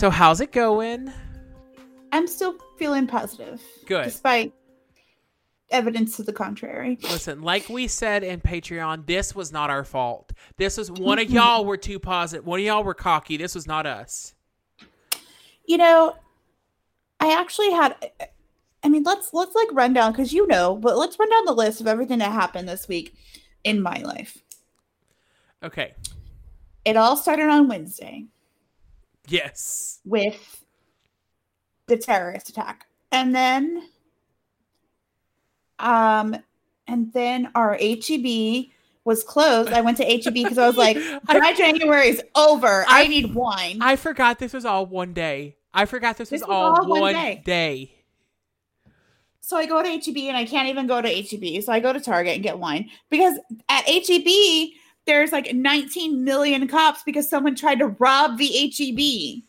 So how's it going? I'm still feeling positive. Good. Despite evidence to the contrary. Listen, like we said in Patreon, this was not our fault. This was one of y'all were too positive. One of y'all were cocky. This was not us. You know, I actually had I mean, let's let's like run down cuz you know, but let's run down the list of everything that happened this week in my life. Okay. It all started on Wednesday Yes. with the terrorist attack. And then um and then our HEB was closed. I went to HEB because I was like, my January is over. I, I- need wine. I forgot this was all one day. I forgot this, This was was all, one one day. day. so I go to HEB and I can't even go to HEB. So I go to Target and get wine because at HEB there's like 19 million cops because someone tried to rob the HEB.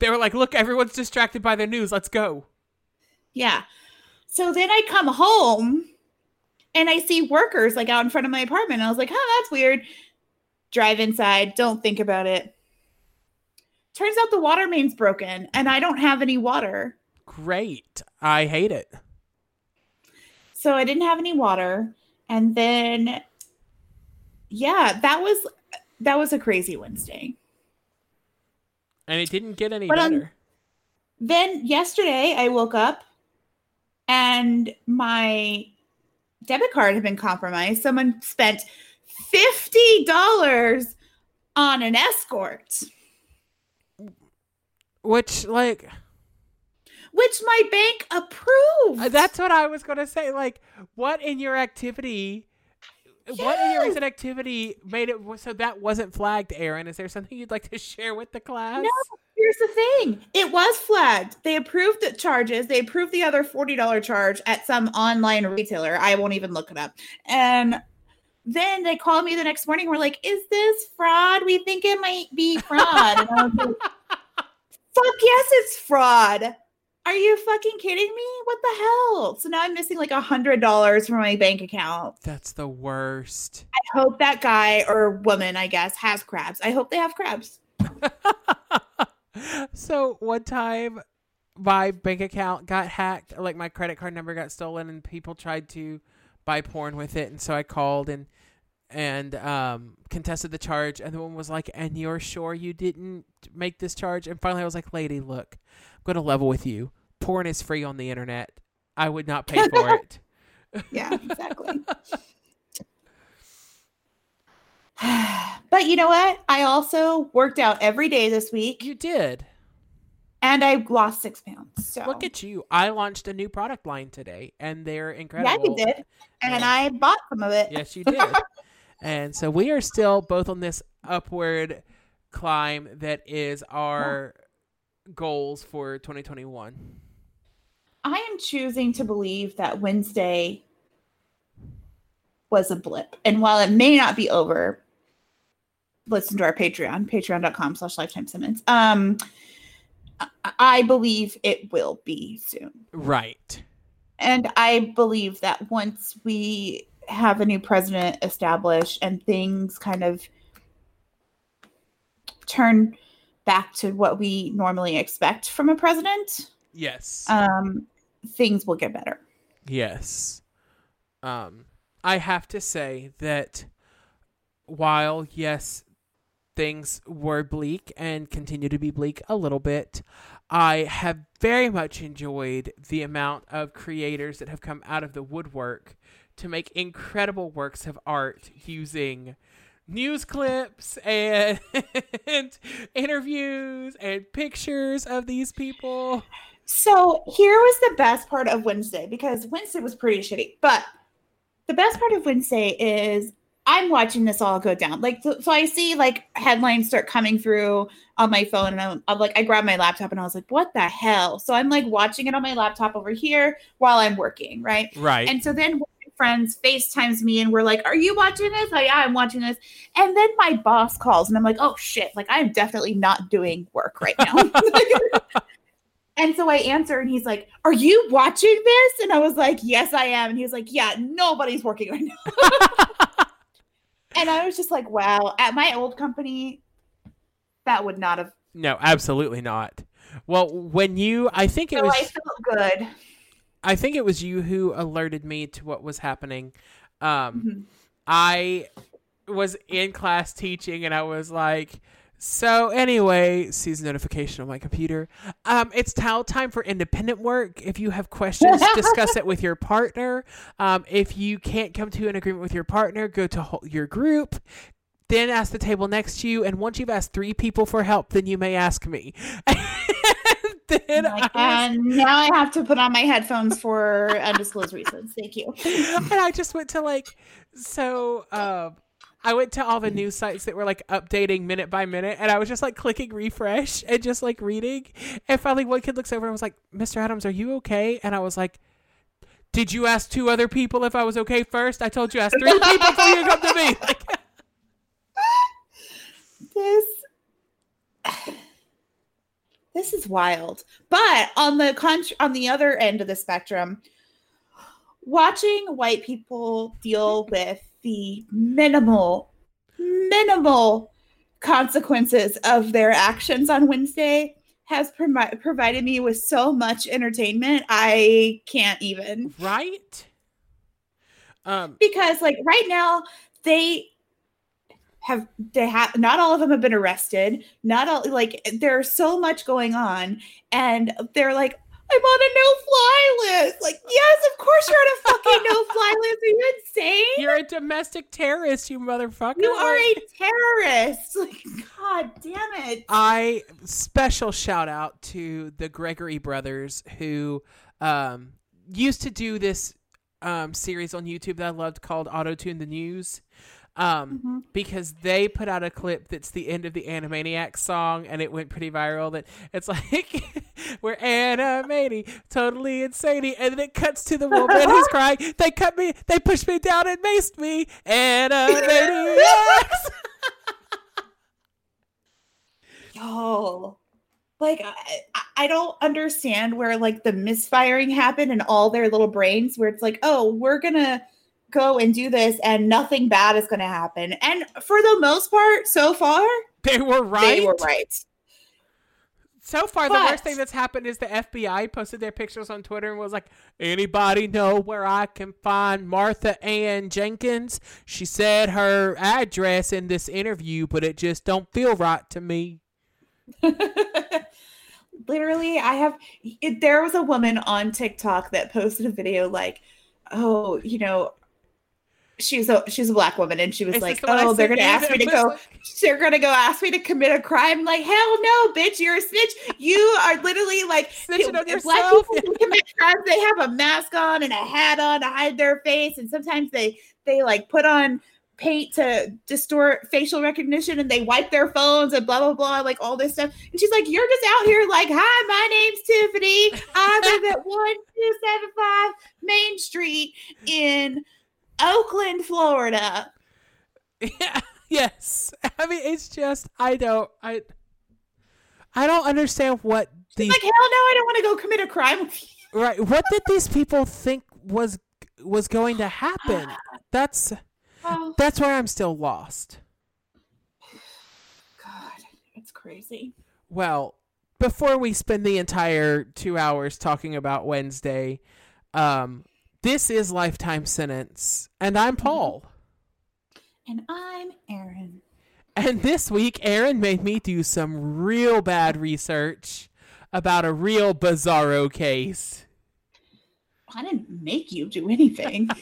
They were like, "Look, everyone's distracted by the news. Let's go." Yeah. So then I come home and I see workers like out in front of my apartment. I was like, oh, that's weird. Drive inside. Don't think about it. Turns out the water main's broken and I don't have any water. Great. I hate it. So I didn't have any water. And then, yeah, that was that was a crazy Wednesday. And it didn't get any But, um, better. Then yesterday I woke up and my debit card had been compromised. Someone spent $50 on an escort, Which, like, which my bank approved. that's what I was going to say. Like, what in your activity? What in your recent activity made it so that wasn't flagged, Aaron? Is there something you'd like to share with the class? No, here's the thing. It was flagged. They approved the charges. They approved the other $40 charge at some online retailer. I won't even look it up. And then they called me the next morning. We're like, is this fraud? We think it might be fraud. And I was like, fuck yes, it's fraud. Are you fucking kidding me? What the hell? So now I'm missing like a hundred dollars from my bank account. That's the worst. I hope that guy or woman, I guess, has crabs. I hope they have crabs. so one time my bank account got hacked like my credit card number got stolen and people tried to buy porn with it and so i called and and um contested the charge and the woman was like and you're sure you didn't make this charge and finally i was like lady look i'm gonna level with you porn is free on the internet i would not pay for it Yeah, exactly. but you know what? I also worked out every day this week you did and I lost six pounds. So look at you i launched a new product line today and they're incredible. yeah, incredible you did. And Yeah. I bought some of it. Yes, you did. and so we are still both on this upward climb that is our goals for 2021. I am choosing to believe that Wednesday was a blip. And while it may not be over, listen to our Patreon, patreon.com slash lifetime sentence. Um I- I believe it will be soon. Right. And I believe that once we have a new president established and things kind of turn back to what we normally expect from a president, Yes. um, things will get better. yes. Um I have to say that while yes things were bleak and continue to be bleak a little bit, I have very much enjoyed the amount of creators that have come out of the woodwork to make incredible works of art using news clips and, and interviews and pictures of these people. So here was the best part of Wednesday because Wednesday was pretty shitty. But the best part of Wednesday is I'm watching this all go down. Like, so, so I see like headlines start coming through on my phone, and I'm, I'm like, I grabbed my laptop and I was like, what the hell? So I'm like watching it on my laptop over here while I'm working, right? Right. And so then my friends FaceTimes me and we're like, Are you watching this? Oh, yeah, I'm watching this. And then my boss calls and I'm like, Oh shit, like I'm definitely not doing work right now. and so I answer and he's like, Are you watching this? And I was like, Yes, I am. And he was like, Yeah, nobody's working right now. and I was just like, Wow, at my old company, that would not have No, absolutely not. Well, when you, I think it So was, I felt good. I think it was you who alerted me to what was happening. Um, Mhm. I was in class teaching, and I was like, "So anyway, sees notification on my computer. Um, it's now time for independent work. If you have questions, discuss it with your partner. Um, if you can't come to an agreement with your partner, go to ho- your group." Then ask the table next to you, and once you've asked three people for help, then you may ask me. then I and now I have to put on my headphones for undisclosed reasons. Thank you. and I just went to like so um I went to all the news sites that were like updating minute by minute and I was just like clicking refresh and just like reading and finally one kid looks over and was like, Mr. Adams, are you okay? And I was like did you ask two other people if I was okay first? I told you ask three people before you come to me. Like, This this is wild. But on the con- on the other end of the spectrum, watching white people deal with the minimal minimal consequences of their actions on Wednesday has promi- provided me with so much entertainment. I can't even right? Um because like right now they have they have not all of them have been arrested not all like there's so much going on and they're like i'm on a no-fly list. Like yes of course you're on a fucking no-fly list. Are you insane? You're a domestic terrorist, you motherfucker. you are a terrorist. Like god damn it. I special shout out to the Gregory brothers who um, used to do this um, series on YouTube that I loved called Auto Tune the News. Um, Mhm. because they put out a clip that's the end of the Animaniacs song and it went pretty viral that it's like we're Animani, totally insane and then it cuts to the woman who's crying. They cut me they pushed me down and maced me. Animaniacs! Yo, like I, I- I don't understand where like the misfiring happened in all their little brains, where it's like, oh, we're gonna go and do this, and nothing bad is gonna happen. And for the most part, so far, they were right they were right. So far, the worst thing that's happened is the FBI posted their pictures on Twitter and was like, "Anybody know where I can find Martha Ann Jenkins? She said her address in this interview, but it just don't feel right to me." Literally, I have. It, there was a woman on TikTok that posted a video like, oh, you know. She's a she's a black woman and she was Is like, the "Oh, they're gonna ask me to go they're gonna go ask me to commit a crime. Like, hell no, bitch, you're a snitch. You are literally like Snitching black yourself? people who commit crimes. They have a mask on and a hat on to hide their face, and sometimes they they like put on paint to distort facial recognition, and they wipe their phones and blah blah blah, like all this stuff. And she's like, "You're just out here like, hi, my name's Tiffany. I live at one two seven five Main Street in Oakland, Florida." Yeah, yes. I mean, it's just I don't I I don't understand what these Like, hell no, I don't want to go commit a crime with you. right. What did these people think was was going to happen? That's Oh, that's where I'm still lost. God, it's crazy. Well, before we spend the entire two hours talking about Wednesday, um, this is lifetime sentence, and I'm mm-hmm. Paul. And I'm Aaron. And this week, Aaron made me do some real bad research about a real bizarro case. I didn't make you do anything.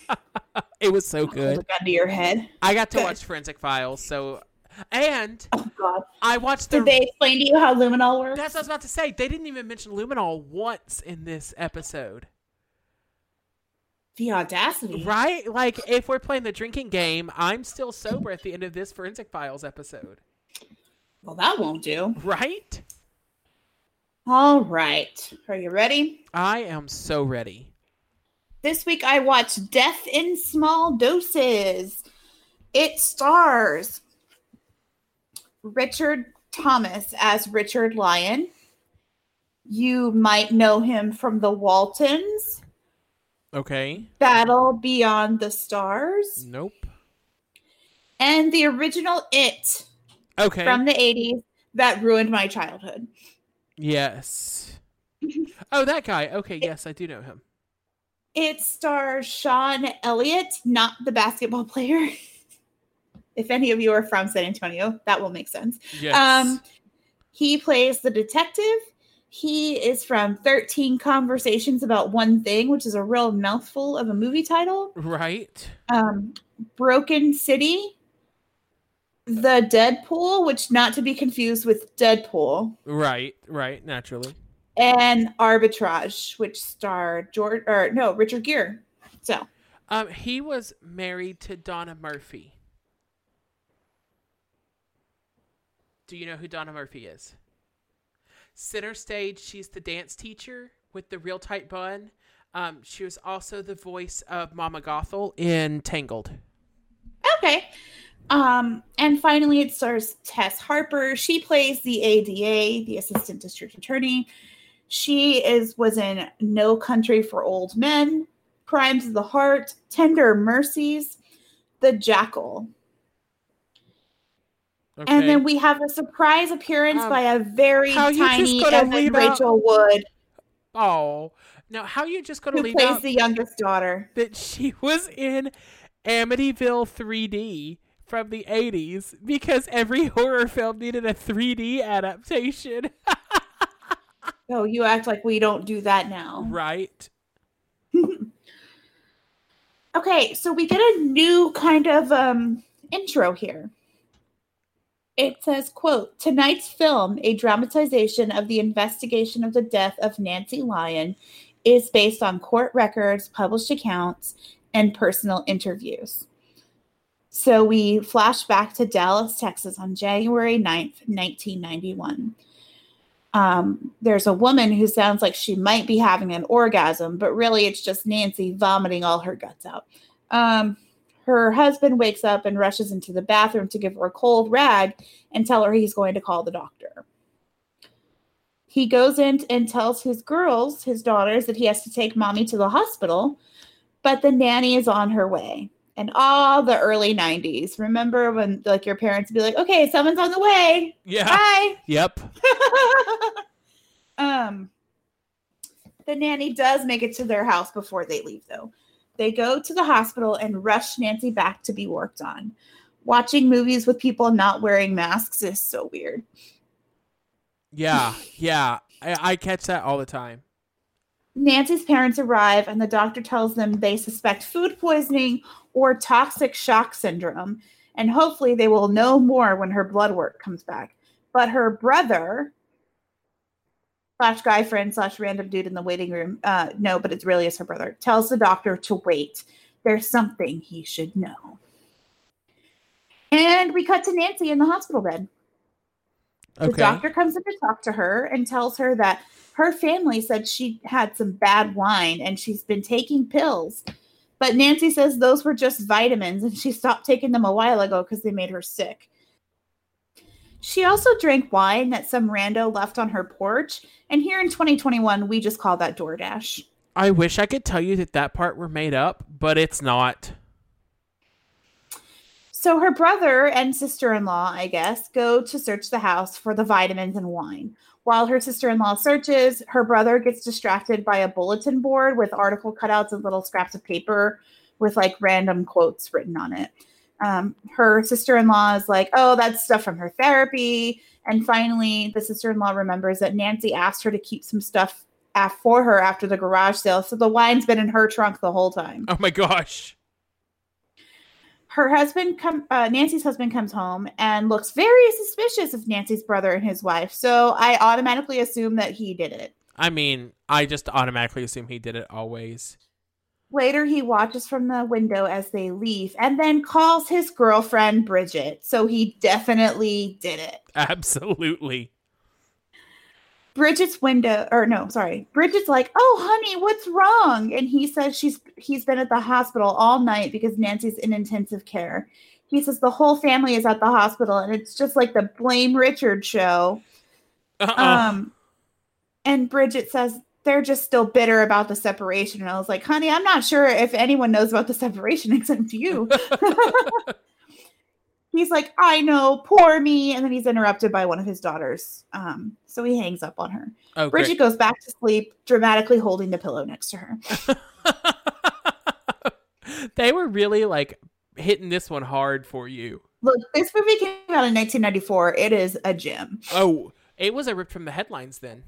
It was so good. gun to your head. I got to Good. watch Forensic Files, so and Oh God! I watched the. Did they explain to you how luminol works? That's what I was about to say. They didn't even mention luminol once in this episode. The audacity. Right? Like, if we're playing the drinking game, I'm still sober at the end of this Forensic Files episode. Well, that won't do. Right? All right. Are you ready? I am so ready. This week I watched Death in Small Doses. It stars Richard Thomas as Richard Lyon. You might know him from The Waltons, Okay. Battle Beyond the Stars, Nope. and the original It Okay. from the 80s that ruined my childhood. Yes. Oh, that guy. Okay, yes, I do know him. It stars Shawn Elliott, not the basketball player. if any of you are from San Antonio, that will make sense. Yes. Um, he plays the detective. He is from 13 Conversations About One Thing, which is a real mouthful of a movie title. right. Um, Broken City, The Deadpool, which not to be confused with Deadpool, Right. Right. Naturally. and Arbitrage, which starred George or no Richard Gere. So Um, he was married to Donna Murphy. Do you know who Donna Murphy is? Center stage, she's the dance teacher with the real tight bun. Um, she was also the voice of Mama Gothel in Tangled. okay. Um, and finally, it stars Tess Harper. She plays the ADA, the Assistant District Attorney. She is was in No Country for Old Men, Crimes of the Heart, Tender Mercies, The Jackal. Okay. And then we have a surprise appearance Um, by a very how you just tiny gonna Evan leave out- Rachel Wood, oh, now how are you just going to who leave plays out the youngest daughter. that she was in Amityville 3D from the 80s because every horror film needed a 3D adaptation, Oh, you act like we don't do that now. right? Okay, so we get a new kind of um, intro here. It says, quote, tonight's film, a dramatization of the investigation of the death of Nancy Lyon, is based on court records, published accounts, and personal interviews. So we flash back to Dallas, Texas on January 9th, 1991. Um, there's a woman who sounds like she might be having an orgasm, but really it's just Nancy vomiting all her guts out. Um, her husband wakes up and rushes into the bathroom to give her a cold rag and tell her he's going to call the doctor. He goes in and tells his girls, his daughters, that he has to take mommy to the hospital, but the nanny is on her way. And all the early 90s. Remember when like your parents would be like, okay, someone's on the way. Yeah. Bye. Yep. um the nanny does make it to their house before they leave though they go to the hospital and rush nancy back to be worked on watching movies with people not wearing masks is so weird Yeah. Yeah. I, I catch that all the time. nancy's parents arrive and the doctor tells them they suspect food poisoning or toxic shock syndrome and hopefully they will know more when her blood work comes back but her brother slash guy friend slash random dude in the waiting room. Uh no but it really is her brother. Tells the doctor to wait. There's something he should know. And we cut to nancy in the hospital bed. The doctor comes in to talk to her and tells her that her family said she had some bad wine and she's been taking pills. But nancy says those were just vitamins and she stopped taking them a while ago because they made her sick she also drank wine that some rando left on her porch. And here in 2021, we just call that DoorDash. I wish I could tell you that that part were made up, but it's not. So her brother and sister in law, I guess, go to search the house for the vitamins and wine. While her sister in law searches, her brother gets distracted by a bulletin board with article cutouts and little scraps of paper with like random quotes written on it. Um, her sister in law is like, oh, that's stuff from her therapy. And finally, the sister in law remembers that Nancy asked her to keep some stuff af- for her after the garage sale. So the wine's been in her trunk the whole time. Oh my gosh. her husband come uh, nancy's husband comes home and looks very suspicious of nancy's brother and his wife so i automatically assume that he did it I mean, I just automatically assume he did it always. Later he watches from the window as they leave and then calls his girlfriend bridget. So he definitely did it. Absolutely. bridget's window or no sorry. Bridget's like oh honey what's wrong? And he says she's he's been at the hospital all night because nancy's in intensive care. He says the whole family is at the hospital and it's just like the blame richard show. Uh-uh. Um, and Bridget says they're just still bitter about the separation. And I was like, honey, I'm not sure if anyone knows about the separation except you. he's like, I know, poor me. And then he's interrupted by one of his daughters. Um, so he hangs up on her. Oh, Bridget great. goes back to sleep, dramatically holding the pillow next to her. they were really like hitting this one hard for you. Look, this movie came out in 1994. It is a gem. Oh, it was a rip from the headlines then.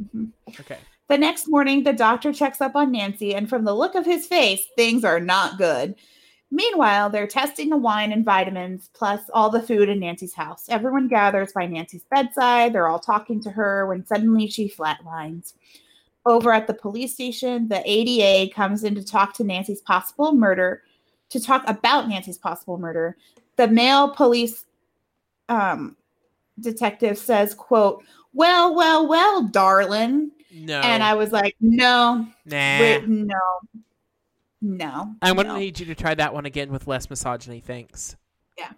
Mhm. Okay. The next morning, the doctor checks up on Nancy, and from the look of his face, things are not good. Meanwhile, they're testing the wine and vitamins, plus all the food in Nancy's house. Everyone gathers by Nancy's bedside. They're all talking to her when suddenly she flatlines. Over at the police station, the ADA comes in to talk to Nancy's possible murder, to talk about Nancy's possible murder. The male police um, detective says, quote, well, well, well, darling. No. And I was like, no, nah. wait, no, no. I'm gonna no. need you to try that one again with less misogyny. Thanks. Yeah.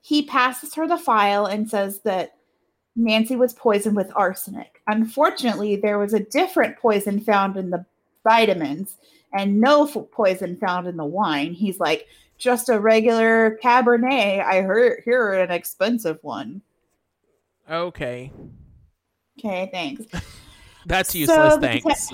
He passes her the file and says that Nancy was poisoned with arsenic. Unfortunately, there was a different poison found in the vitamins and no f- poison found in the wine. He's like, just a regular Cabernet. I heard here an expensive one. Okay. Okay, thanks. That's So useless. the Thanks.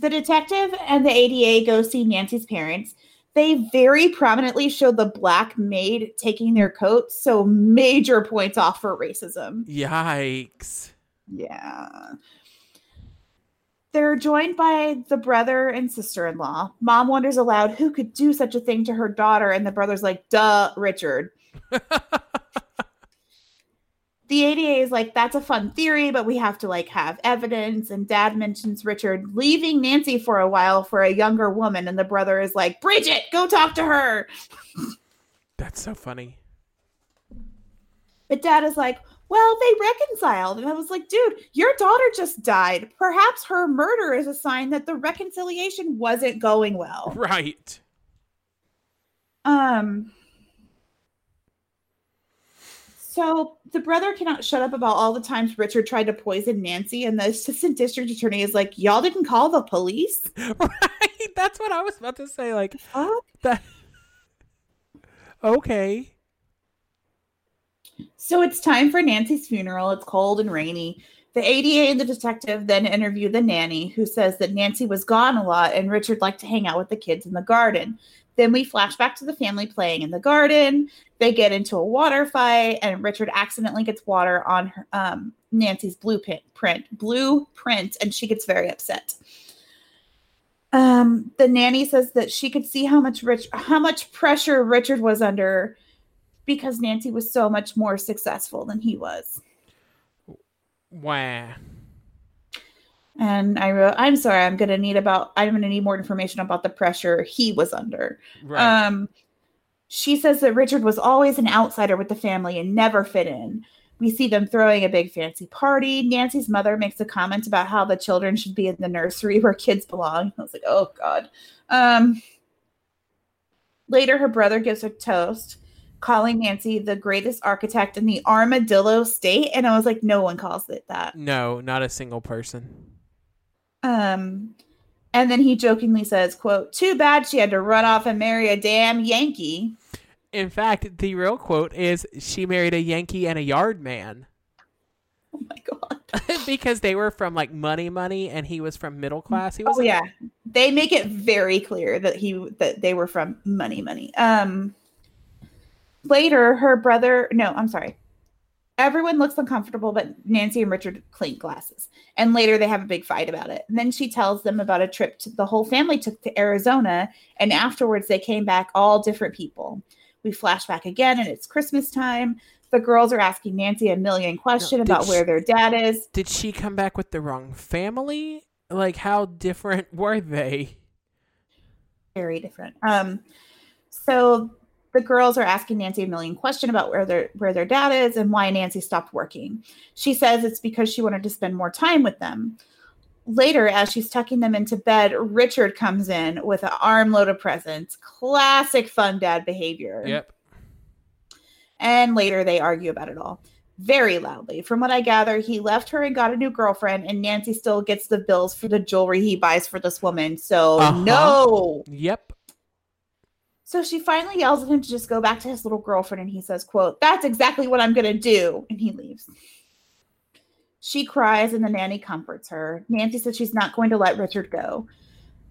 the detective and the ADA go see Nancy's parents. They very prominently show the black maid taking their coats, so major points off for racism. Yikes. Yeah. They're joined by the brother and sister in law. Mom wonders aloud who could do such a thing to her daughter, and the brother's like, duh, Richard. the ADA is like, that's a fun theory, but we have to like have evidence. And dad mentions Richard leaving Nancy for a while for a younger woman, and the brother is like, Bridget, go talk to her. That's so funny. But dad is like, well, they reconciled. And I was like, dude, your daughter just died. Perhaps her murder is a sign that the reconciliation wasn't going well. Right. Um so the brother cannot shut up about all the times Richard tried to poison Nancy, and the assistant district attorney is like, Y'all didn't call the police? Right. That's what I was about to say. Like Fuck. that. Okay. So it's time for Nancy's funeral. It's cold and rainy. The ADA and the detective then interview the nanny, who says that Nancy was gone a lot and Richard liked to hang out with the kids in the garden. Then we flash back to the family playing in the garden. They get into a water fight, and Richard accidentally gets water on her, um, Nancy's blueprint, print, blueprint, and she gets very upset. Um, the nanny says that she could see how much rich, how much pressure Richard was under because Nancy was so much more successful than he was. Wow. And I wrote, I'm sorry, I'm gonna need about I'm gonna need more information about the pressure he was under. Right. Um she says that Richard was always an outsider with the family and never fit in. We see them throwing a big fancy party. Nancy's mother makes a comment about how the children should be in the nursery where kids belong. I was like, oh God. Um, later, her brother gives a toast, calling Nancy the greatest architect in the armadillo state. And I was like, no one calls it that. no, not a single person. Um, and then he jokingly says, quote, too bad she had to run off and marry a damn Yankee. In fact, the real quote is she married a Yankee and a yard man Oh my God. because they were from like money money and he was from middle class. He was Oh yeah, they make it very clear that he that they were from money, money. Um, later, her brother. No, I'm sorry. Everyone looks uncomfortable, but Nancy and Richard clink glasses. And later, they have a big fight about it. And then she tells them about a trip to, the whole family took to Arizona, and afterwards they came back all different people. We flash back again, and it's Christmas time. The girls are asking Nancy a million questions about she- where their dad is. Did she come back with the wrong family? Like how different were they? very different. Um, so the girls are asking Nancy a million question about where their where their dad is and why Nancy stopped working. She says it's because she wanted to spend more time with them. Later, as she's tucking them into bed, Richard comes in with an armload of presents. Classic fun dad behavior. Yep. And later they argue about it all very loudly. From what I gather, he left her and got a new girlfriend, and Nancy still gets the bills for the jewelry he buys for this woman. So, Uh-huh. no. Yep. So she finally yells at him to just go back to his little girlfriend, and he says, "quote That's exactly what I'm gonna do," and he leaves. She cries, and the nanny comforts her. Nancy says she's not going to let Richard go.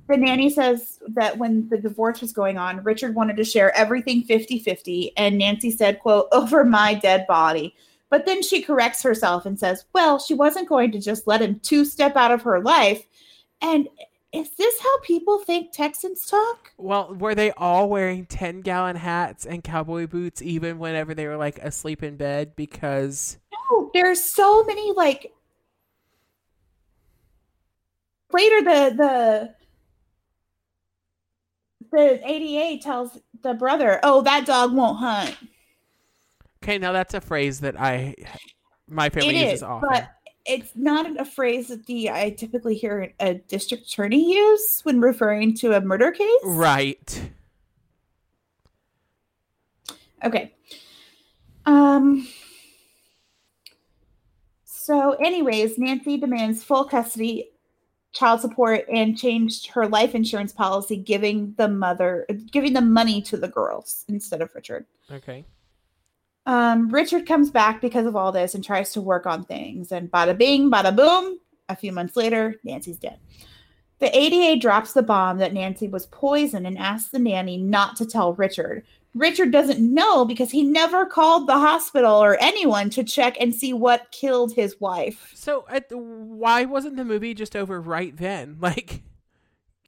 The nanny says that when the divorce was going on, Richard wanted to share everything 50 50, and Nancy said, quote, over my dead body. But then she corrects herself and says, well, she wasn't going to just let him two step out of her life. And is this how people think Texans talk? Well, were they all wearing 10 gallon hats and cowboy boots even whenever they were like asleep in bed? Because. No, there's so many like. Later, the the the ADA tells the brother, "Oh, that dog won't hunt." Okay, now that's a phrase that I my family It uses is, often. but it's not a phrase that the I typically hear a district attorney use when referring to a murder case. Right. Okay. Um. So, anyways, Nancy demands full custody, child support, and changed her life insurance policy, giving the mother, giving the money to the girls instead of Richard. Okay. Um, Richard comes back because of all this and tries to work on things. And bada bing, bada boom. A few months later, Nancy's dead. The ADA drops the bomb that Nancy was poisoned and asks the nanny not to tell Richard. Richard doesn't know because he never called the hospital or anyone to check and see what killed his wife. So, at, why wasn't the movie just over right then? Like,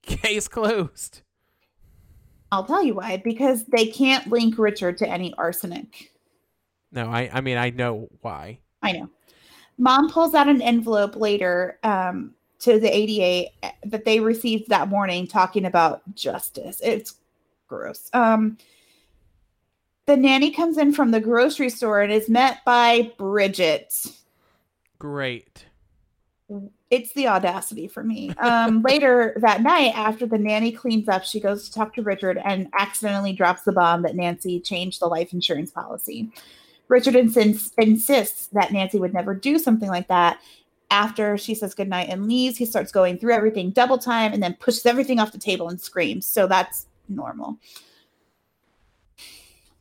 case closed. I'll tell you why because they can't link Richard to any arsenic. No, I, I mean, I know why. I know. Mom pulls out an envelope later um, to the ADA that they received that morning talking about justice. It's gross. Um, the nanny comes in from the grocery store and is met by Bridget. Great. It's the audacity for me. Um, later that night, after the nanny cleans up, she goes to talk to Richard and accidentally drops the bomb that Nancy changed the life insurance policy. Richard insists, insists that Nancy would never do something like that. After she says goodnight and leaves, he starts going through everything double time and then pushes everything off the table and screams. So that's normal.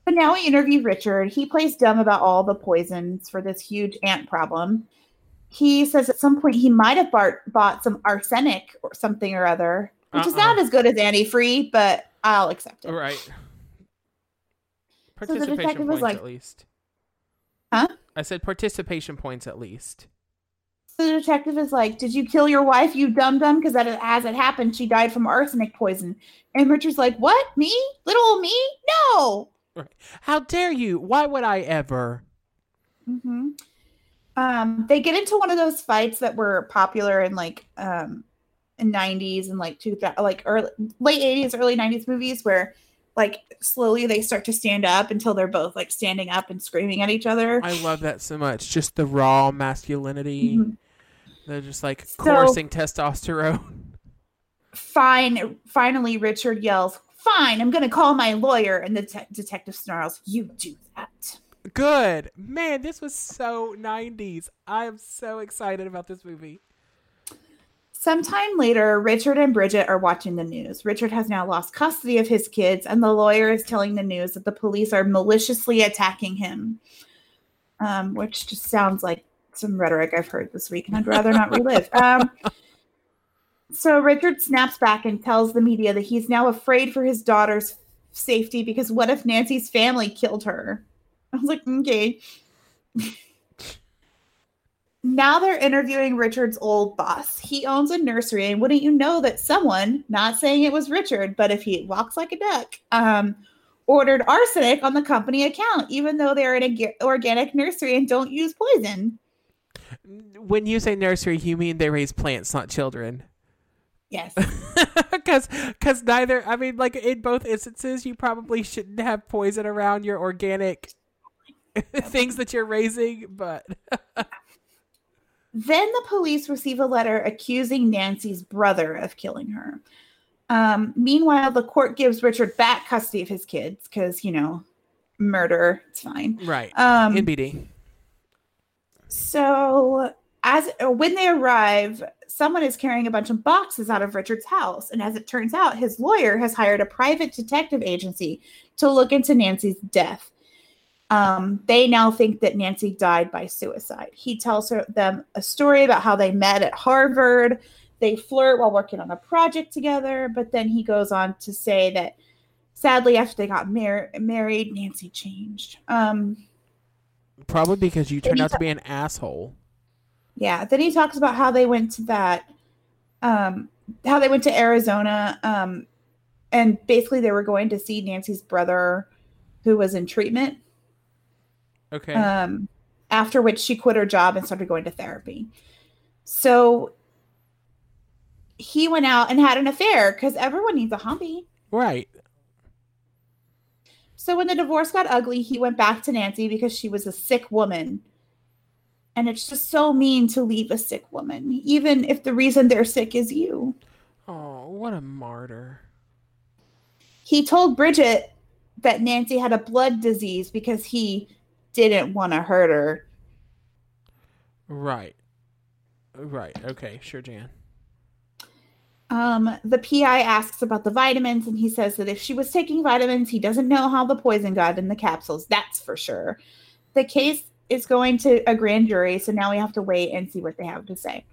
But now we interview Richard. He plays dumb about all the poisons for this huge ant problem. He says at some point he might have bar- bought some arsenic or something or other, which is Uh-uh. not as good as antifree, but I'll accept it. Right. So the Participation detective was like- at least. Huh? I said participation points at least. So the detective is like, "Did you kill your wife, you dum dum? Because that as it happened, she died from arsenic poison." And Richard's like, "What? Me? Little old me? No." How dare you? Why would I ever? Mm-hmm. Um, they get into one of those fights that were popular in like um, in '90s and like two like early late '80s, early '90s movies where like slowly they start to stand up until they're both like standing up and screaming at each other. I love that so much. Just the raw masculinity. Mhm. They're just like So- coursing testosterone. Fine. Finally, Richard yells, "Fine! I'm going to call my lawyer." And the te- detective snarls, "You do that." Good. Man, this was so 90s. I am so excited about this movie. Sometime later, Richard and Bridget are watching the news. Richard has now lost custody of his kids, and the lawyer is telling the news that the police are maliciously attacking him, um, which just sounds like some rhetoric I've heard this week, and I'd rather not relive. Um, so Richard snaps back and tells the media that he's now afraid for his daughter's safety because what if Nancy's family killed her? I was like, okay. Now they're interviewing Richard's old boss. He owns a nursery, and wouldn't you know that someone, not saying it was Richard, but if he walks like a duck, um, ordered arsenic on the company account, even though they're an organic nursery and don't use poison. When you say nursery, you mean they raise plants, not children. Yes. Because cause neither, I mean, like in both instances, you probably shouldn't have poison around your organic things that you're raising, but Then the police receive a letter accusing Nancy's brother of killing her. Um, meanwhile, the court gives Richard back custody of his kids because, you know, murder, it's fine. right. Um, NBD. So as when they arrive, someone is carrying a bunch of boxes out of Richard's house, and as it turns out, his lawyer has hired a private detective agency to look into Nancy's death. Um, they now think that Nancy died by suicide. He tells her, them a story about how they met at Harvard. They flirt while working on a project together, but then he goes on to say that sadly, after they got mar- married, Nancy changed. Um, Probably because you turned out to be an asshole. Yeah. Then he talks about how they went to that, um, how they went to Arizona, um, and basically they were going to see Nancy's brother, who was in treatment. Okay. Um, after which she quit her job and started going to therapy. So he went out and had an affair because everyone needs a hobby. right. So when the divorce got ugly, he went back to Nancy because she was a sick woman. And it's just so mean to leave a sick woman, even if the reason they're sick is you. Oh, what a martyr. He told Bridget that Nancy had a blood disease because he didn't want to hurt her. Right. Right. Okay. Sure, Jan. Um, the PI asks about the vitamins, and he says that if she was taking vitamins, he doesn't know how the poison got in the capsules. That's for sure. The case is going to a grand jury, so now we have to wait and see what they have to say.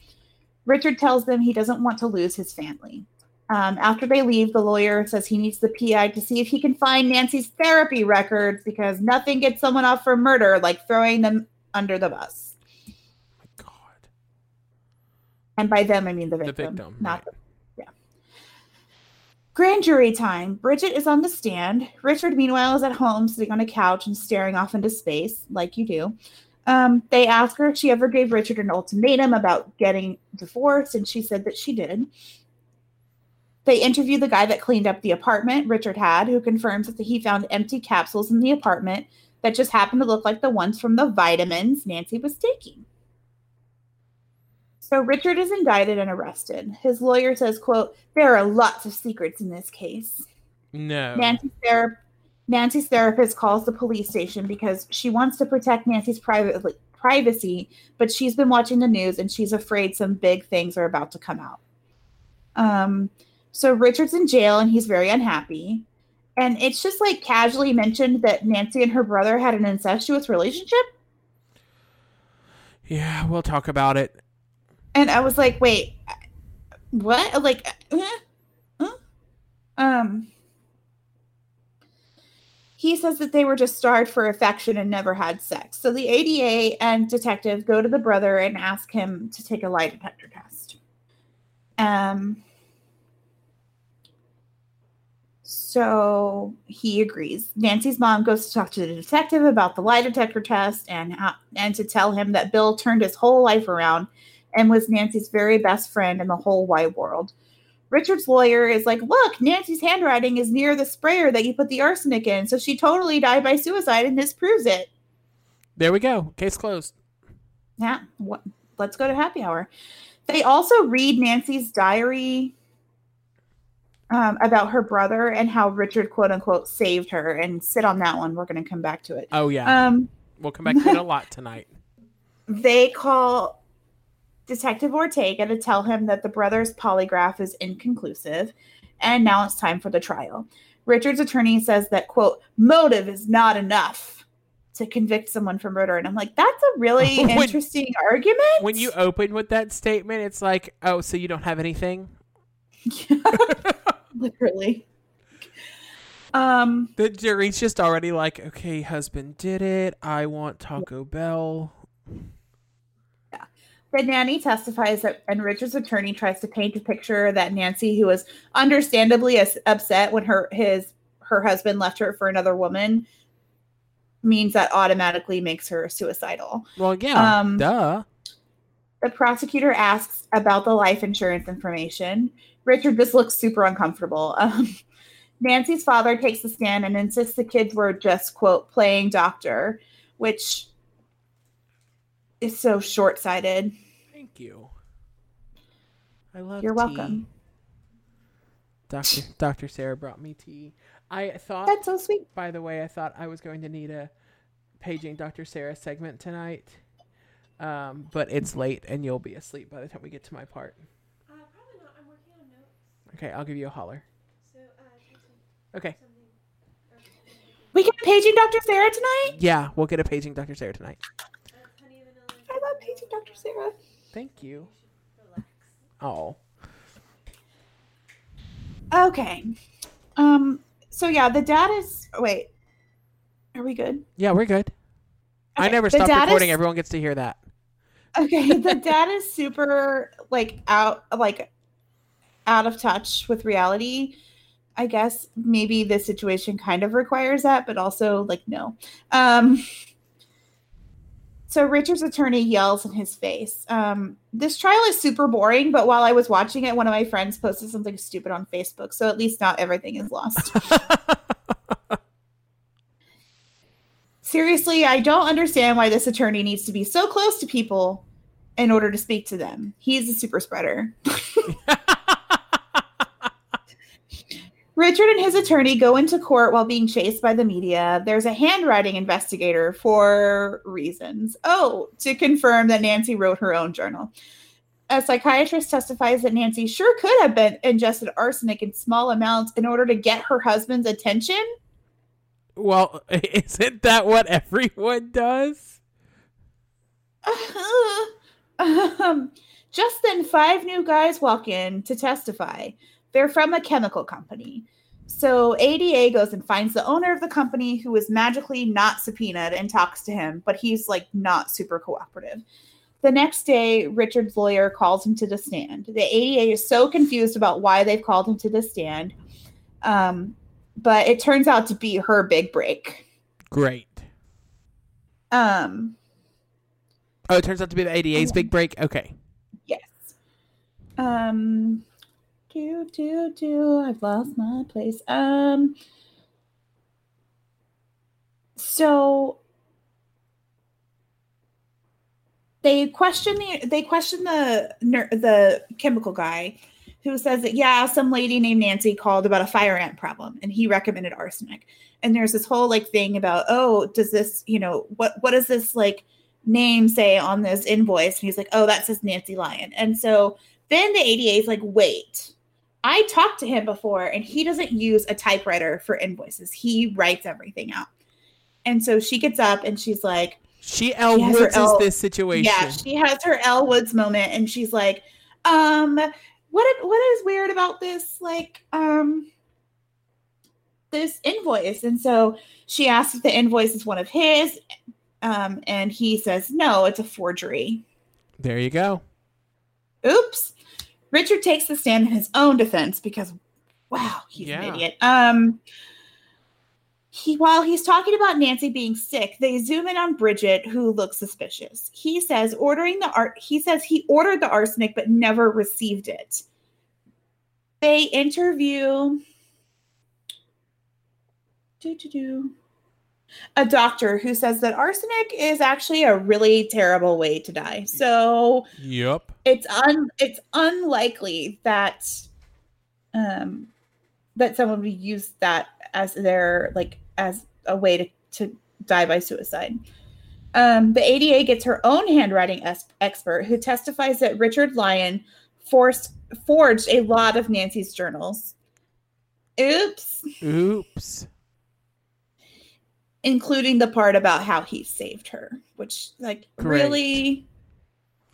Richard tells them he doesn't want to lose his family. Um, after they leave, the lawyer says he needs the PI to see if he can find Nancy's therapy records because nothing gets someone off for murder like throwing them under the bus. My God. And by them, I mean the The victim, victim. not right. Grand jury time. Bridget is on the stand. Richard, meanwhile, is at home sitting on a couch and staring off into space, like you do. Um, they ask her if she ever gave Richard an ultimatum about getting divorced, and she said that she did. They interview the guy that cleaned up the apartment Richard had, who confirms that he found empty capsules in the apartment that just happened to look like the ones from the vitamins Nancy was taking. So Richard is indicted and arrested. His lawyer says, quote, there are lots of secrets in this case. No. Nancy's, thera- Nancy's therapist calls the police station because she wants to protect Nancy's private- privacy, but she's been watching the news and she's afraid some big things are about to come out. Um, so Richard's in jail and he's very unhappy. And it's just like casually mentioned that Nancy and her brother had an incestuous relationship. Yeah, we'll talk about it. And I was like, wait, what? Like, uh, uh? um, he says that they were just starved for affection and never had sex. So the ADA and detective go to the brother and ask him to take a lie detector test. Um, so he agrees. Nancy's mom goes to talk to the detective about the lie detector test and how, and to tell him that Bill turned his whole life around and was Nancy's very best friend in the whole wide world. Richard's lawyer is like, Look, Nancy's handwriting is near the sprayer that you put the arsenic in, so she totally died by suicide, and this proves it. There we go. Case closed. Yeah, what, let's go to happy hour. They also read Nancy's diary um, about her brother and how Richard, quote unquote, saved her, and sit on that one. We're going to come back to it. Oh yeah. Um, we'll come back to it a lot tonight. they call Detective Ortega to tell him that the brother's polygraph is inconclusive and now it's time for the trial. Richard's attorney says that, quote, motive is not enough to convict someone for murder. And I'm like, that's a really When- interesting argument. When you open with that statement, it's like, oh, so you don't have anything? literally. Um, The jury's just already like, okay, husband did it. I want Taco Bell. Yeah. The nanny testifies that, and Richard's attorney tries to paint a picture that Nancy, who was understandably as upset when her his her husband left her for another woman, means that automatically makes her suicidal. Well, yeah, Um, duh. The prosecutor asks about the life insurance information. Richard just looks super uncomfortable. Um, Nancy's father takes the stand and insists the kids were just quote playing doctor, which is so short sighted. Thank you. I love. You're tea. welcome. Doctor Doctor Sarah brought me tea. I thought, That's so sweet. by the way, I thought I was going to need a paging Doctor Sarah segment tonight, Um, but it's late and you'll be asleep by the time we get to my part. Uh, probably not. I'm working on notes. Okay, I'll give you a holler. So, uh, Okay. We get paging Dr. Sarah tonight? Yeah, we'll get a paging Dr. Sarah tonight. uh, honey vanilla. I love paging Dr. Sarah. Thank you. Oh. Okay. Um. So yeah, the dad is. Wait. Are we good? Yeah, we're good. I never the stopped recording. is- Everyone gets to hear that. Okay. The dad is super like out like out of touch with reality. I guess maybe this situation kind of requires that, but also like no. Um. So Richard's attorney yells in his face. Um, this trial is super boring, but while I was watching it, one of my friends posted something stupid on Facebook, so at least not everything is lost. Seriously, I don't understand why this attorney needs to be so close to people in order to speak to them. He's a super spreader. Richard and his attorney go into court while being chased by the media. There's a handwriting investigator for reasons. Oh, to confirm that Nancy wrote her own journal. A psychiatrist testifies that Nancy sure could have been ingested arsenic in small amounts in order to get her husband's attention. well, isn't that what everyone does? um, just then, five new guys walk in to testify. They're from a chemical company. So ADA goes and finds the owner of the company who is magically not subpoenaed and talks to him, but he's like not super cooperative. The next day, Richard's lawyer calls him to the stand. The ADA is so confused about why they've called him to the stand. Um, but it turns out to be her big break. Great. Um, Oh, it turns out to be the ADA's big break. Okay. Yes. Um do do do. I've lost my place. Um so they question the they question the the chemical guy who says that yeah some lady named Nancy called about a fire ant problem and he recommended arsenic. And there's this whole like thing about oh does this you know what what does this like name say on this invoice? And he's like oh that says Nancy Lyon. And so then the ADA is like wait I talked to him before and he doesn't use a typewriter for invoices he writes everything out and so she gets up and she's like She Elle Woods is this situation. yeah, she has her Elle Woods moment, and she's like, um, what what is weird about this like um this invoice? And so she asks if the invoice is one of his, um, and he says no, it's a forgery. there you go. Oops. Richard takes the stand in his own defense because wow, he's Yeah. an idiot. Um he while he's talking about Nancy being sick, they zoom in on Bridget, who looks suspicious. He says ordering the art he says he ordered the arsenic but never received it. They interview do do do a doctor who says that arsenic is actually a really terrible way to die. So Yep. it's un it's unlikely that um that someone would use that as their like as a way to, to die by suicide. Um, the ADA gets her own handwriting es- expert who testifies that Richard Lyon forced forged a lot of Nancy's journals. Oops, Oops. Including the part about how he saved her, which like really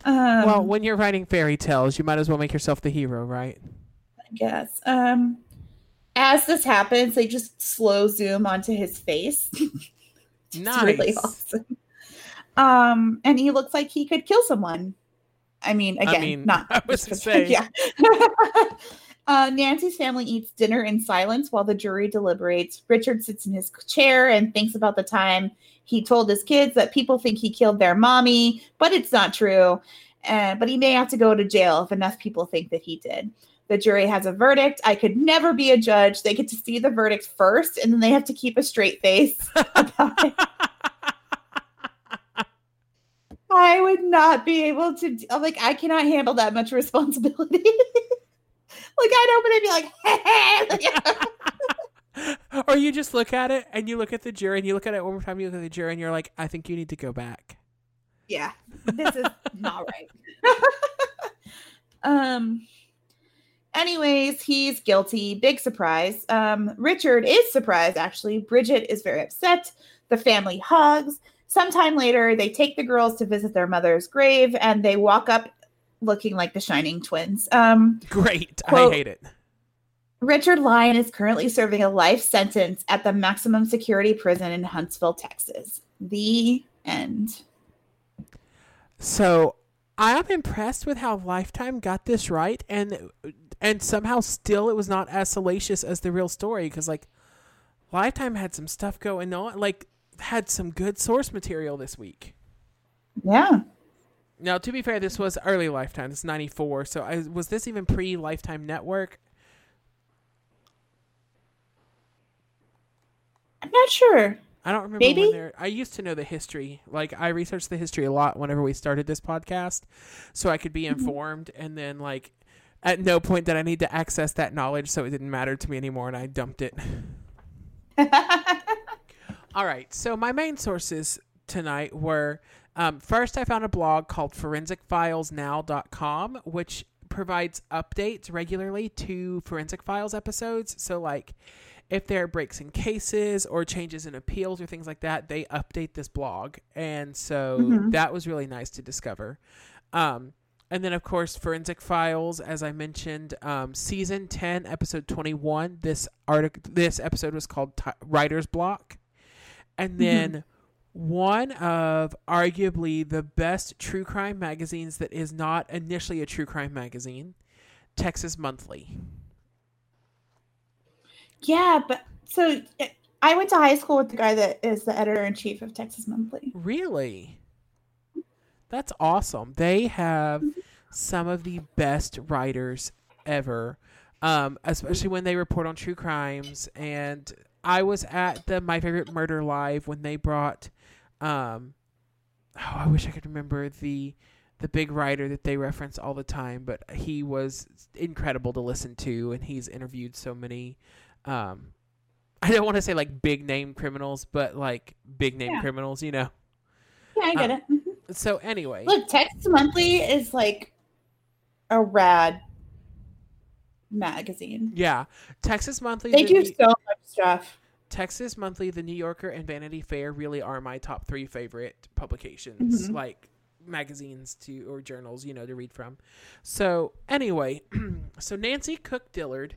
um well, when you're writing fairy tales, you might as well make yourself the hero, right? I guess. Um, as this happens, they just slow zoom onto his face. it's Nice. really awesome. Um, and he looks like he could kill someone. I mean, I again, mean, not I was just gonna 'cause- say. yeah. Uh, Nancy's family eats dinner in silence while the jury deliberates. Richard sits in his chair and thinks about the time he told his kids that people think he killed their mommy, but it's not true. Uh, but he may have to go to jail if enough people think that he did. The jury has a verdict. I could never be a judge. They get to see the verdict first, and then they have to keep a straight face about it. I would not be able to. Like, I cannot handle that much responsibility. like, I'd open it and be like, or you just look at it and you look at the jury and you look at it one more time, you look at the jury and you're like, I think you need to go back. yeah. this is not right. um anyways, he's guilty. Big surprise. Um Richard is surprised actually. Bridget is very upset. The family hugs. Sometime later, they take the girls to visit their mother's grave and they walk up looking like the shining twins. Um Great. Quote- I hate it. Richard Lyon is currently serving a life sentence at the maximum security prison in Huntsville, Texas. The end. So I am impressed with how Lifetime got this right, and and somehow still it was not as salacious as the real story because like Lifetime had some stuff going on, like had some good source material this week. Yeah. Now, to be fair, this was early Lifetime. This is ninety four. So I, was this even pre Lifetime Network? I'm not sure. I don't remember Maybe? when they're. I used to know the history. Like I researched the history a lot whenever we started this podcast, so I could be Mm-hmm. informed. And then like, at no point did I need to access that knowledge, so it didn't matter to me anymore, and I dumped it. All right. So my main sources tonight were um, first I found a blog called forensicfilesnow.com, which provides updates regularly to forensic files episodes. So like if there are breaks in cases or changes in appeals or things like that, they update this blog. And so Mhm. that was really nice to discover. Um, and then, of course, Forensic Files, as I mentioned, um, season ten, episode twenty-one. This article, this episode was called Ti "Writer's Block," and then one of arguably the best true crime magazines that is not initially a true crime magazine, Texas Monthly. yeah, but so I went to high school with the guy that is the editor in chief of Texas Monthly. Really? That's awesome. They have some of the best writers ever, um, especially when they report on true crimes. And I was at the My Favorite Murder Live when they brought, um, oh, I wish I could remember the the big writer that they reference all the time, but he was incredible to listen to, and he's interviewed so many. Um, I don't want to say like big name criminals, but like big name Yeah. criminals, you know. Yeah, I get Uh, it. Mhm. So anyway, Look, Texas Monthly is like a rad magazine. yeah, Texas Monthly, They the do so much stuff. Texas Monthly, The New Yorker, and Vanity Fair really are my top three favorite publications, Mhm. like magazines to or journals, you know, to read from. So anyway, so Nancy Cook Dillard,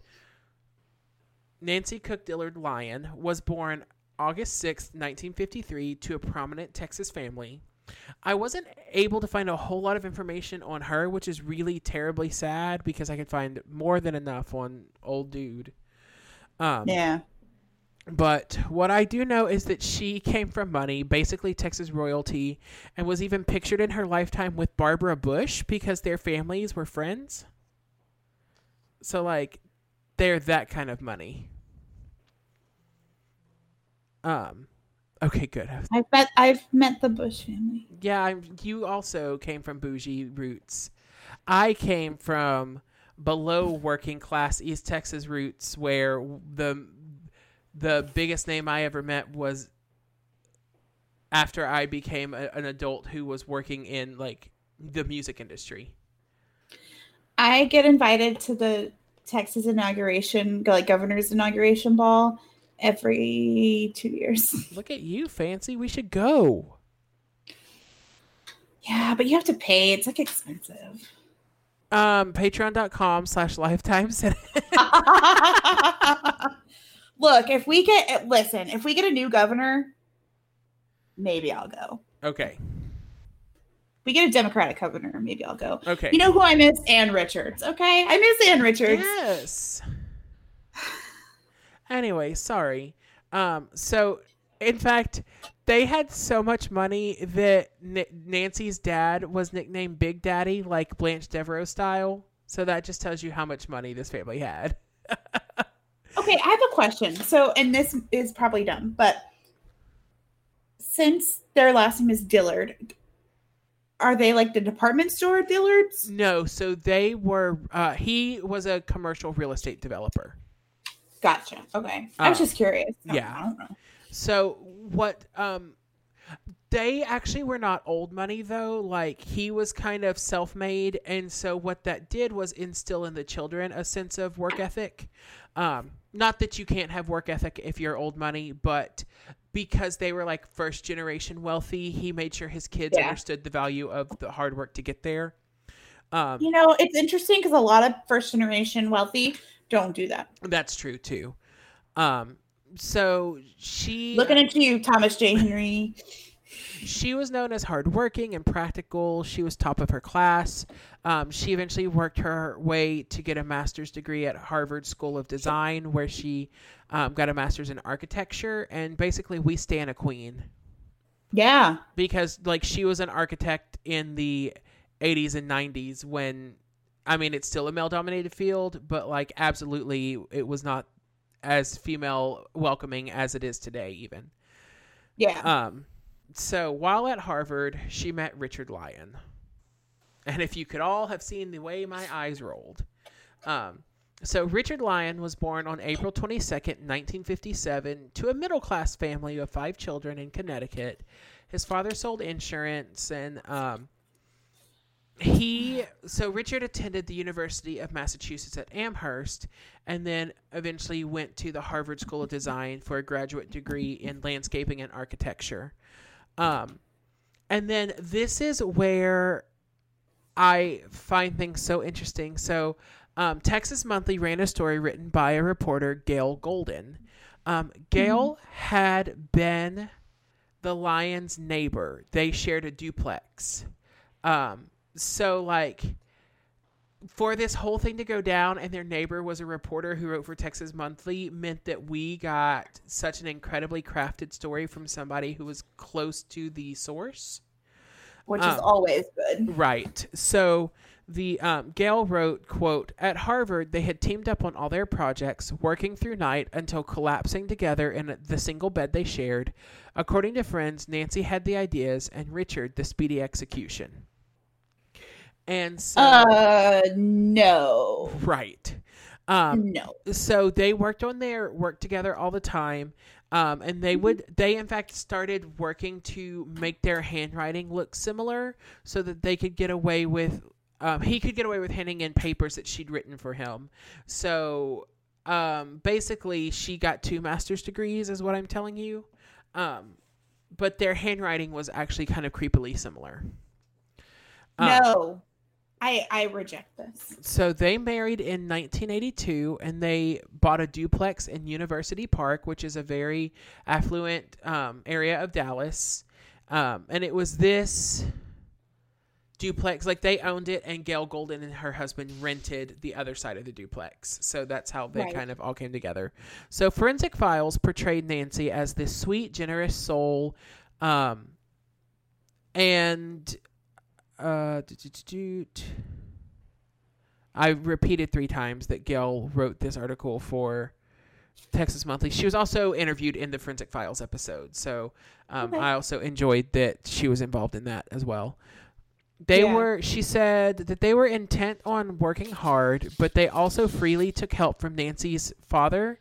Nancy Cook Dillard Lyon was born August sixth, 1953, to a prominent Texas family. I wasn't able to find a whole lot of information on her, which is really terribly sad because I could find more than enough on old dude. Um, Yeah. But what I do know is that she came from money, basically Texas royalty, and was even pictured in her lifetime with Barbara Bush because their families were friends. So, like, they're that kind of money. Um, okay, good. I've met I've met the Bush family. Yeah, I'm, you also came from bougie roots. I came from below working class East Texas roots, where the the biggest name I ever met was after I became a, an adult who was working in like the music industry. I get invited to the Texas inauguration, like governor's inauguration ball every two years. Look at you, fancy. We should go. Yeah, but you have to pay. It's like expensive. Um, patreon.com slash lifetime. Look, if we get listen, if we get a new governor, maybe I'll go. okay. We get a Democratic governor, maybe I'll go. Okay. You know who I miss? Ann Richards. Okay, I miss Ann Richards. Yes. Anyway, sorry. Um, so in fact, they had so much money that N- Nancy's dad was nicknamed Big Daddy, like Blanche Devereaux style. So that just tells you how much money this family had. Okay, I have a question. So, and this is probably dumb, but since their last name is Dillard, are they like the department store Dillards? No, so they were. Uh, he was a commercial real estate developer. Gotcha. Okay, I was Uh, just curious. I- yeah. I don't know. So what um They actually were not old money though. Like he was kind of self-made, and so what that did was instill in the children a sense of work ethic. Um, not that you can't have work ethic if you're old money, but because they were like first generation wealthy, he made sure his kids Yeah. understood the value of the hard work to get there. Um, You know, it's interesting because a lot of first generation wealthy don't do that. That's true too. Um, so she Looking at you, Thomas J. Henry. She was known as hardworking and practical. She was top of her class. Um, she eventually worked her way to get a master's degree at Harvard School of Design, where she um, got a master's in architecture. And basically, we stand a queen Yeah. because, like, she was an architect in the 80s and 90s when, I mean, it's still a male dominated field, but, like, absolutely, it was not as female welcoming as it is today, even. Yeah. Um, so while at Harvard, she met Richard Lyon. And if you could all have seen the way my eyes rolled. Um, so Richard Lyon was born on April 22nd, 1957, to a middle class family of five children in Connecticut. His father sold insurance and um, he so Richard attended the University of Massachusetts at Amherst and then eventually went to the Harvard School of Design for a graduate degree in landscaping and architecture. Um, and then this is where I find things so interesting. So, um, Texas Monthly ran a story written by a reporter, Gail Golden. Um, Gail had been the Lyons' neighbor. They shared a duplex. Um, so, like, for this whole thing to go down, and their neighbor was a reporter who wrote for Texas Monthly, meant that we got such an incredibly crafted story from somebody who was close to the source. Which is um, always good. Right. So the um, Gail wrote, "quote At Harvard, they had teamed up on all their projects, working through night until collapsing together in the single bed they shared. According to friends, Nancy had the ideas and Richard the speedy execution." And so, Uh, no. right. Um, no. so they worked on their work together all the time um, and they would they in fact started working to make their handwriting look similar so that they could get away with um, he could get away with handing in papers that she'd written for him so um, basically she got two master's degrees is what i'm telling you um, but their handwriting was actually kind of creepily similar Um, No. I I reject this. So they married in 1982 and they bought a duplex in University Park, which is a very affluent um, area of Dallas. Um, and it was this duplex, like they owned it, and Gail Golden and her husband rented the other side of the duplex. So that's how they Right. kind of all came together. So Forensic Files portrayed Nancy as this sweet, generous soul. Um, and uh. I repeated three times that Gail wrote this article for Texas Monthly. She was also interviewed in the Forensic Files episode, so um, Okay. I also enjoyed that she was involved in that as well. They Yeah. were, she said that they were intent on working hard, but they also freely took help from Nancy's father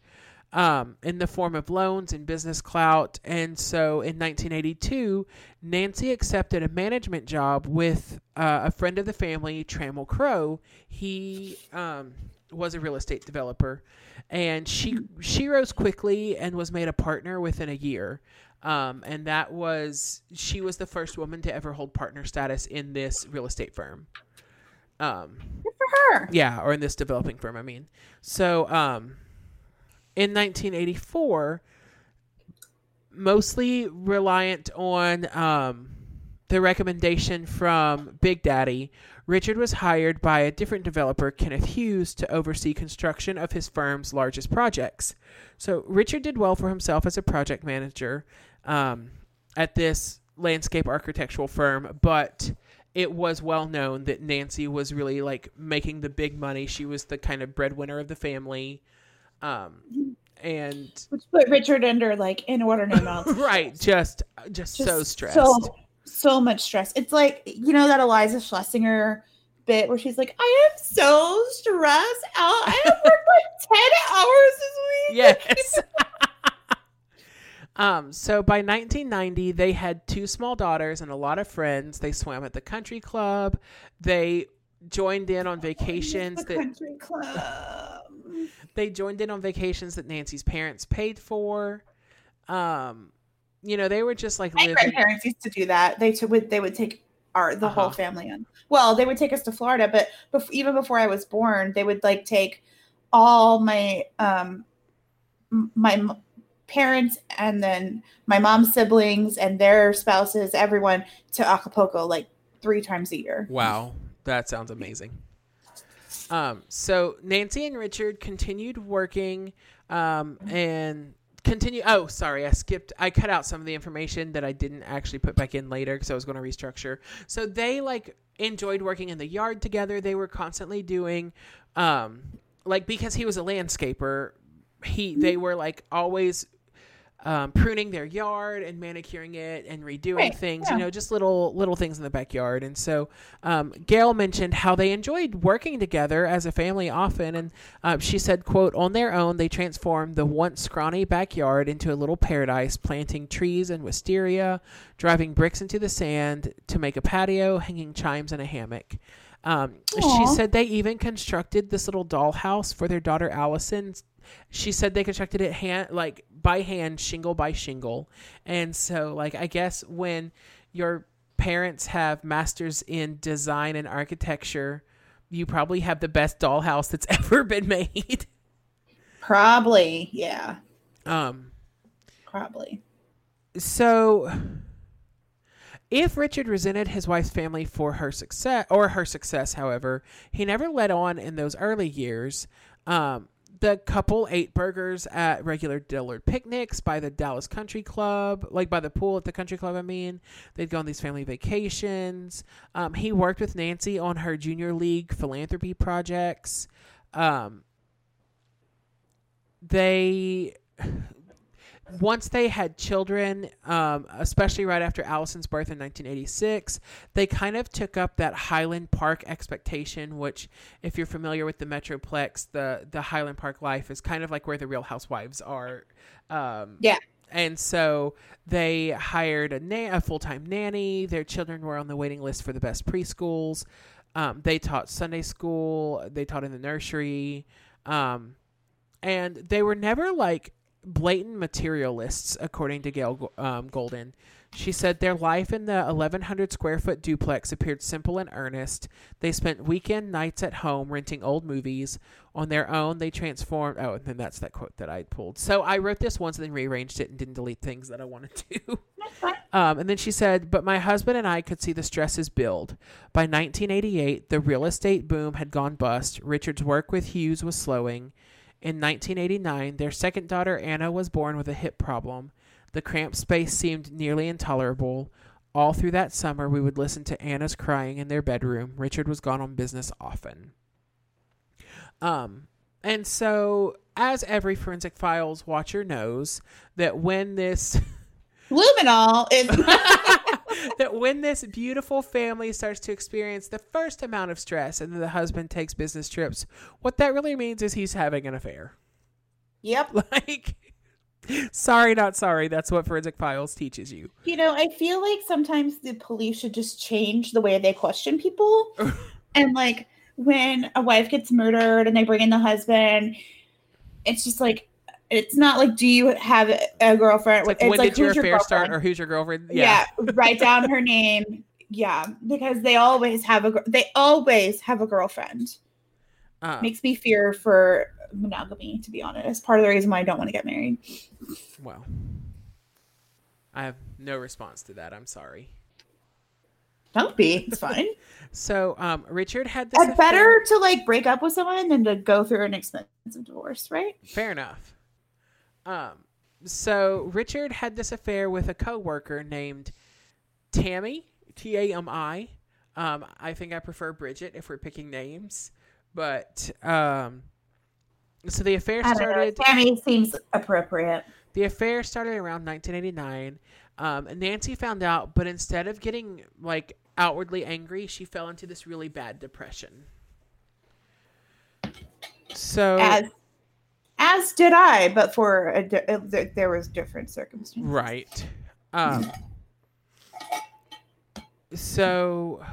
um, in the form of loans and business clout. And so in 1982, Nancy accepted a management job with uh, a friend of the family, Trammell Crow. He um, was a real estate developer, and she she rose quickly and was made a partner within a year. Um, and that was she was the first woman to ever hold partner status in this real estate firm. Um, Good for her. yeah, or in this developing firm, I mean. So, um, in 1984, mostly reliant on um, the recommendation from Big Daddy, Richard was hired by a different developer, Kenneth Hughes, to oversee construction of his firm's largest projects. So, Richard did well for himself as a project manager um, at this landscape architectural firm, but it was well known that Nancy was really like making the big money. She was the kind of breadwinner of the family. Um, and Which put Richard under like inordinate amounts. of right, just just, Just so stressed. So, so much stress. It's like you know that Iliza Shlesinger bit where she's like, "I am so stressed out. I have worked like ten hours this week." yes. Um, so by 1990, they had two small daughters and a lot of friends. They swam at the country club. They joined in on vacations The that country club. They joined in on vacations that Nancy's parents paid for. Um, you know, they were just like My living. grandparents used to do that. They t- would they would take our the Uh-huh. whole family on. Well, they would take us to Florida, but bef- even before I was born, they would like take all my um my m- parents and then my mom's siblings and their spouses, everyone to Acapulco like three times a year. Wow, that sounds amazing. Um, so Nancy and Richard continued working, um, and continue. Oh, sorry, I skipped. I cut out some of the information that I didn't actually put back in later because I was going to restructure. So they like enjoyed working in the yard together. They were constantly doing, um, like because he was a landscaper, he they were like always um, pruning their yard and manicuring it and redoing Right, things, yeah. you know, just little little things in the backyard. And so, um, Gail mentioned how they enjoyed working together as a family often, and uh, she said, "quote On their own, they transformed the once scrawny backyard into a little paradise, planting trees and wisteria, driving bricks into the sand to make a patio, hanging chimes in a hammock." Um, she said they even constructed this little dollhouse for their daughter Allison. She said they constructed it hand like by hand, shingle by shingle. And so like I guess when your parents have masters in design and architecture, you probably have the best dollhouse that's ever been made. Probably, yeah, Um probably. so if Richard resented his wife's family for her success or her success, however, he never let on in those early years. Um, the couple ate burgers at regular Dillard picnics by the Dallas Country Club, like by the pool at the country club. I mean, they'd go on these family vacations. Um, he worked with Nancy on her junior league philanthropy projects. Um, they once they had children, um, especially right after Allison's birth in 1986, they kind of took up that Highland Park expectation. Which, if you're familiar with the Metroplex, the the Highland Park life is kind of like where the Real Housewives are. Um, Yeah. And so they hired a, na- a full time nanny. Their children were on the waiting list for the best preschools. Um, they taught Sunday school. They taught in the nursery. Um, and they were never like blatant materialists, according to Gail um, Golden. She said their life in the 1,100 square foot duplex appeared simple and earnest. They spent weekend nights at home renting old movies. On their own, they transformed. Oh, and then that's that quote that I pulled. So I wrote this once and then rearranged it and didn't delete things that I wanted to. Um, and then she said, But my husband and I could see the stresses build. By 1988, the real estate boom had gone bust. Richard's work with Hughes was slowing. In 1989, their second daughter, Anna, was born with a hip problem. The cramped space seemed nearly intolerable. All through that summer, we would listen to Anna's crying in their bedroom. Richard was gone on business often. Um, and so, as every Forensic Files watcher knows, that when this Luminol is when this beautiful family starts to experience the first amount of stress and then the husband takes business trips, what that really means is he's having an affair. Yep. Like, sorry, not sorry. That's what Forensic Files teaches you. You know, I feel like sometimes the police should just change the way they question people. and like when a wife gets murdered and they bring in the husband, it's just like it's not like do you have a girlfriend? It's like, It's when like, did your affair start or who's your girlfriend? yeah. write down her name. Yeah, because they always have a they always have a girlfriend. Uh, Makes me fear for monogamy, to be honest. Part of the reason why I don't want to get married. well, I have no response to that. I'm sorry. Don't be. It's fine. So, um, Richard had this. it's better to like break up with someone than to go through an expensive divorce, right? Fair enough. Um, so Richard had this affair with a coworker named Tammy, T A M I. Um, I think I prefer Bridget if we're picking names, but um, so the affair know. started. Tammy seems appropriate. The affair started around 1989. Um, Nancy found out, but instead of getting like outwardly angry, she fell into this really bad depression. So As As did I, but for a di- uh, there there was different circumstances. Right. Um, so,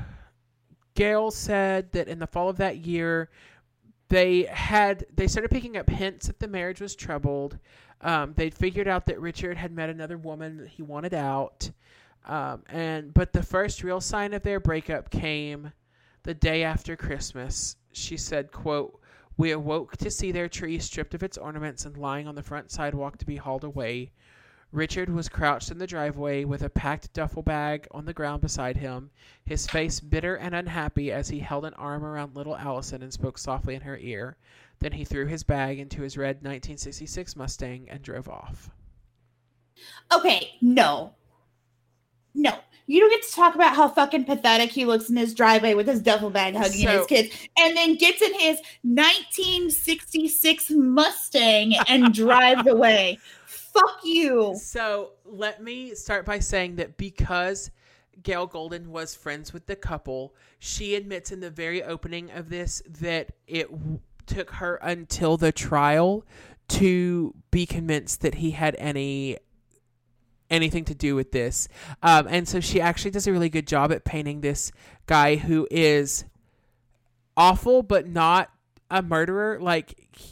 Gail said that in the fall of that year, they had they started picking up hints that the marriage was troubled. Um, they'd figured out that Richard had met another woman that he wanted out, um, and but the first real sign of their breakup came the day after Christmas. She said, "quote We awoke to see their tree stripped of its ornaments and lying on the front sidewalk to be hauled away." Richard was crouched in the driveway with a packed duffel bag on the ground beside him, his face bitter and unhappy as he held an arm around little Allison and spoke softly in her ear. Then he threw his bag into his red 1966 Mustang and drove off. Okay, no. No. You don't get to talk about how fucking pathetic he looks in his driveway with his duffel bag hugging So- his kids and then gets in his 1966 Mustang and drives away. Fuck you. So let me start by saying that because Gail Golden was friends with the couple, she admits in the very opening of this that it w- took her until the trial to be convinced that he had any anything to do with this. Um, and so she actually does a really good job at painting this guy who is awful but not a murderer. Like he-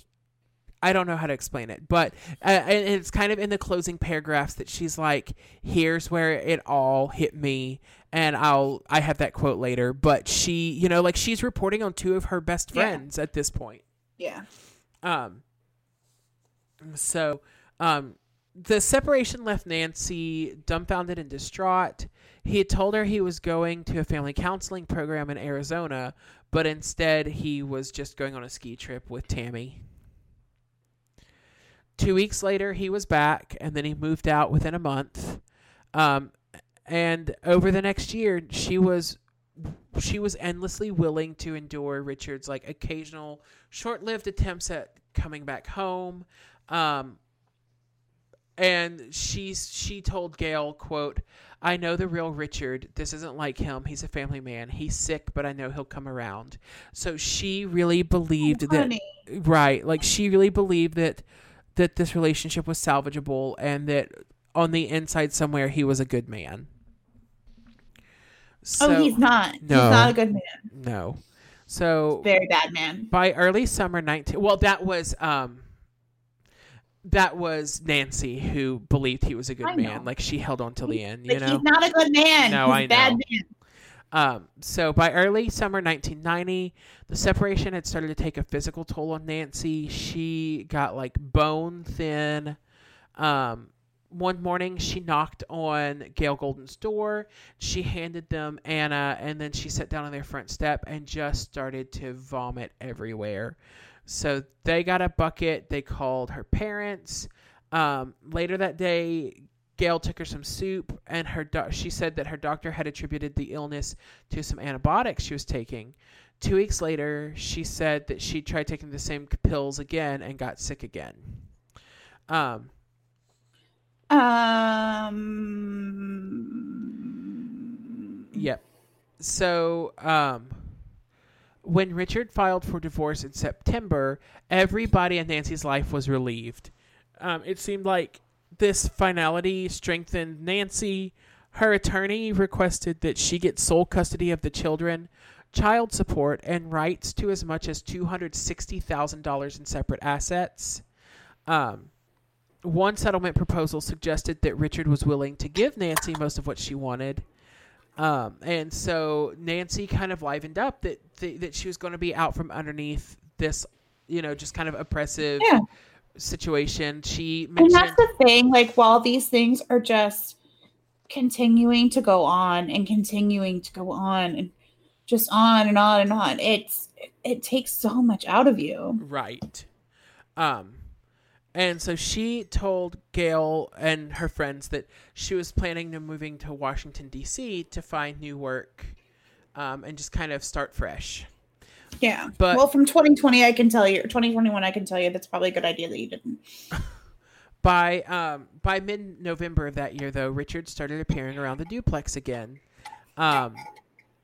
I don't know how to explain it, but uh, and it's kind of in the closing paragraphs that she's like, "Here's where it all hit me," and I'll I have that quote later. But she, you know, like she's reporting on two of her best Yeah. friends at this point. Yeah. Um. So, um, the separation left Nancy dumbfounded and distraught. He had told her he was going to a family counseling program in Arizona, but instead he was just going on a ski trip with Tammy. Two weeks later, he was back, and then he moved out within a month. Um, and over the next year, she was she was endlessly willing to endure Richard's like occasional short-lived attempts at coming back home. Um, and she's she told Gail, "quote I know the real Richard. This isn't like him. He's a family man. He's sick, but I know he'll come around." So she really believed that right, like she really believed that that this relationship was salvageable and that on the inside somewhere he was a good man. So, oh, he's not. No. He's not a good man. no. So Very bad man. by early summer 19 well that was um that was Nancy who believed he was a good man like she held on till the end you But know he's not a good man. No, he's I a bad know. man. um so by early summer 1990 the separation had started to take a physical toll on Nancy she got like bone thin um one morning she knocked on Gail Golden's door. She handed them Anna and then she sat down on their front step and just started to vomit everywhere. So they got a bucket. They called her parents. Um, later that day, Gail took her some soup, and her doc- she said that her doctor had attributed the illness to some antibiotics she was taking. Two weeks later, she said that she tried taking the same pills again and got sick again. Um, Um. Yep. So, um, when Richard filed for divorce in September, everybody in Nancy's life was relieved. Um, it seemed like this finality strengthened Nancy. Her attorney requested that she get sole custody of the children, child support, and rights to as much as $260,000 in separate assets. Um, one settlement proposal suggested that Richard was willing to give Nancy most of what she wanted. Um, and so Nancy kind of livened up that th- that she was going to be out from underneath this, you know, just kind of oppressive Yeah. situation. She And that's the thing. Like, while these things are just continuing to go on and continuing to go on and just on and on and on, it's it takes so much out of you. right. Um, and so she told Gail and her friends that she was planning to moving to Washington D.C. to find new work, um, and just kind of start fresh. Yeah. But- well, from 2020, I can tell you, 2021, I can tell you that's probably a good idea that you didn't. By um by mid November of that year, though, Richard started appearing around the duplex again. Um,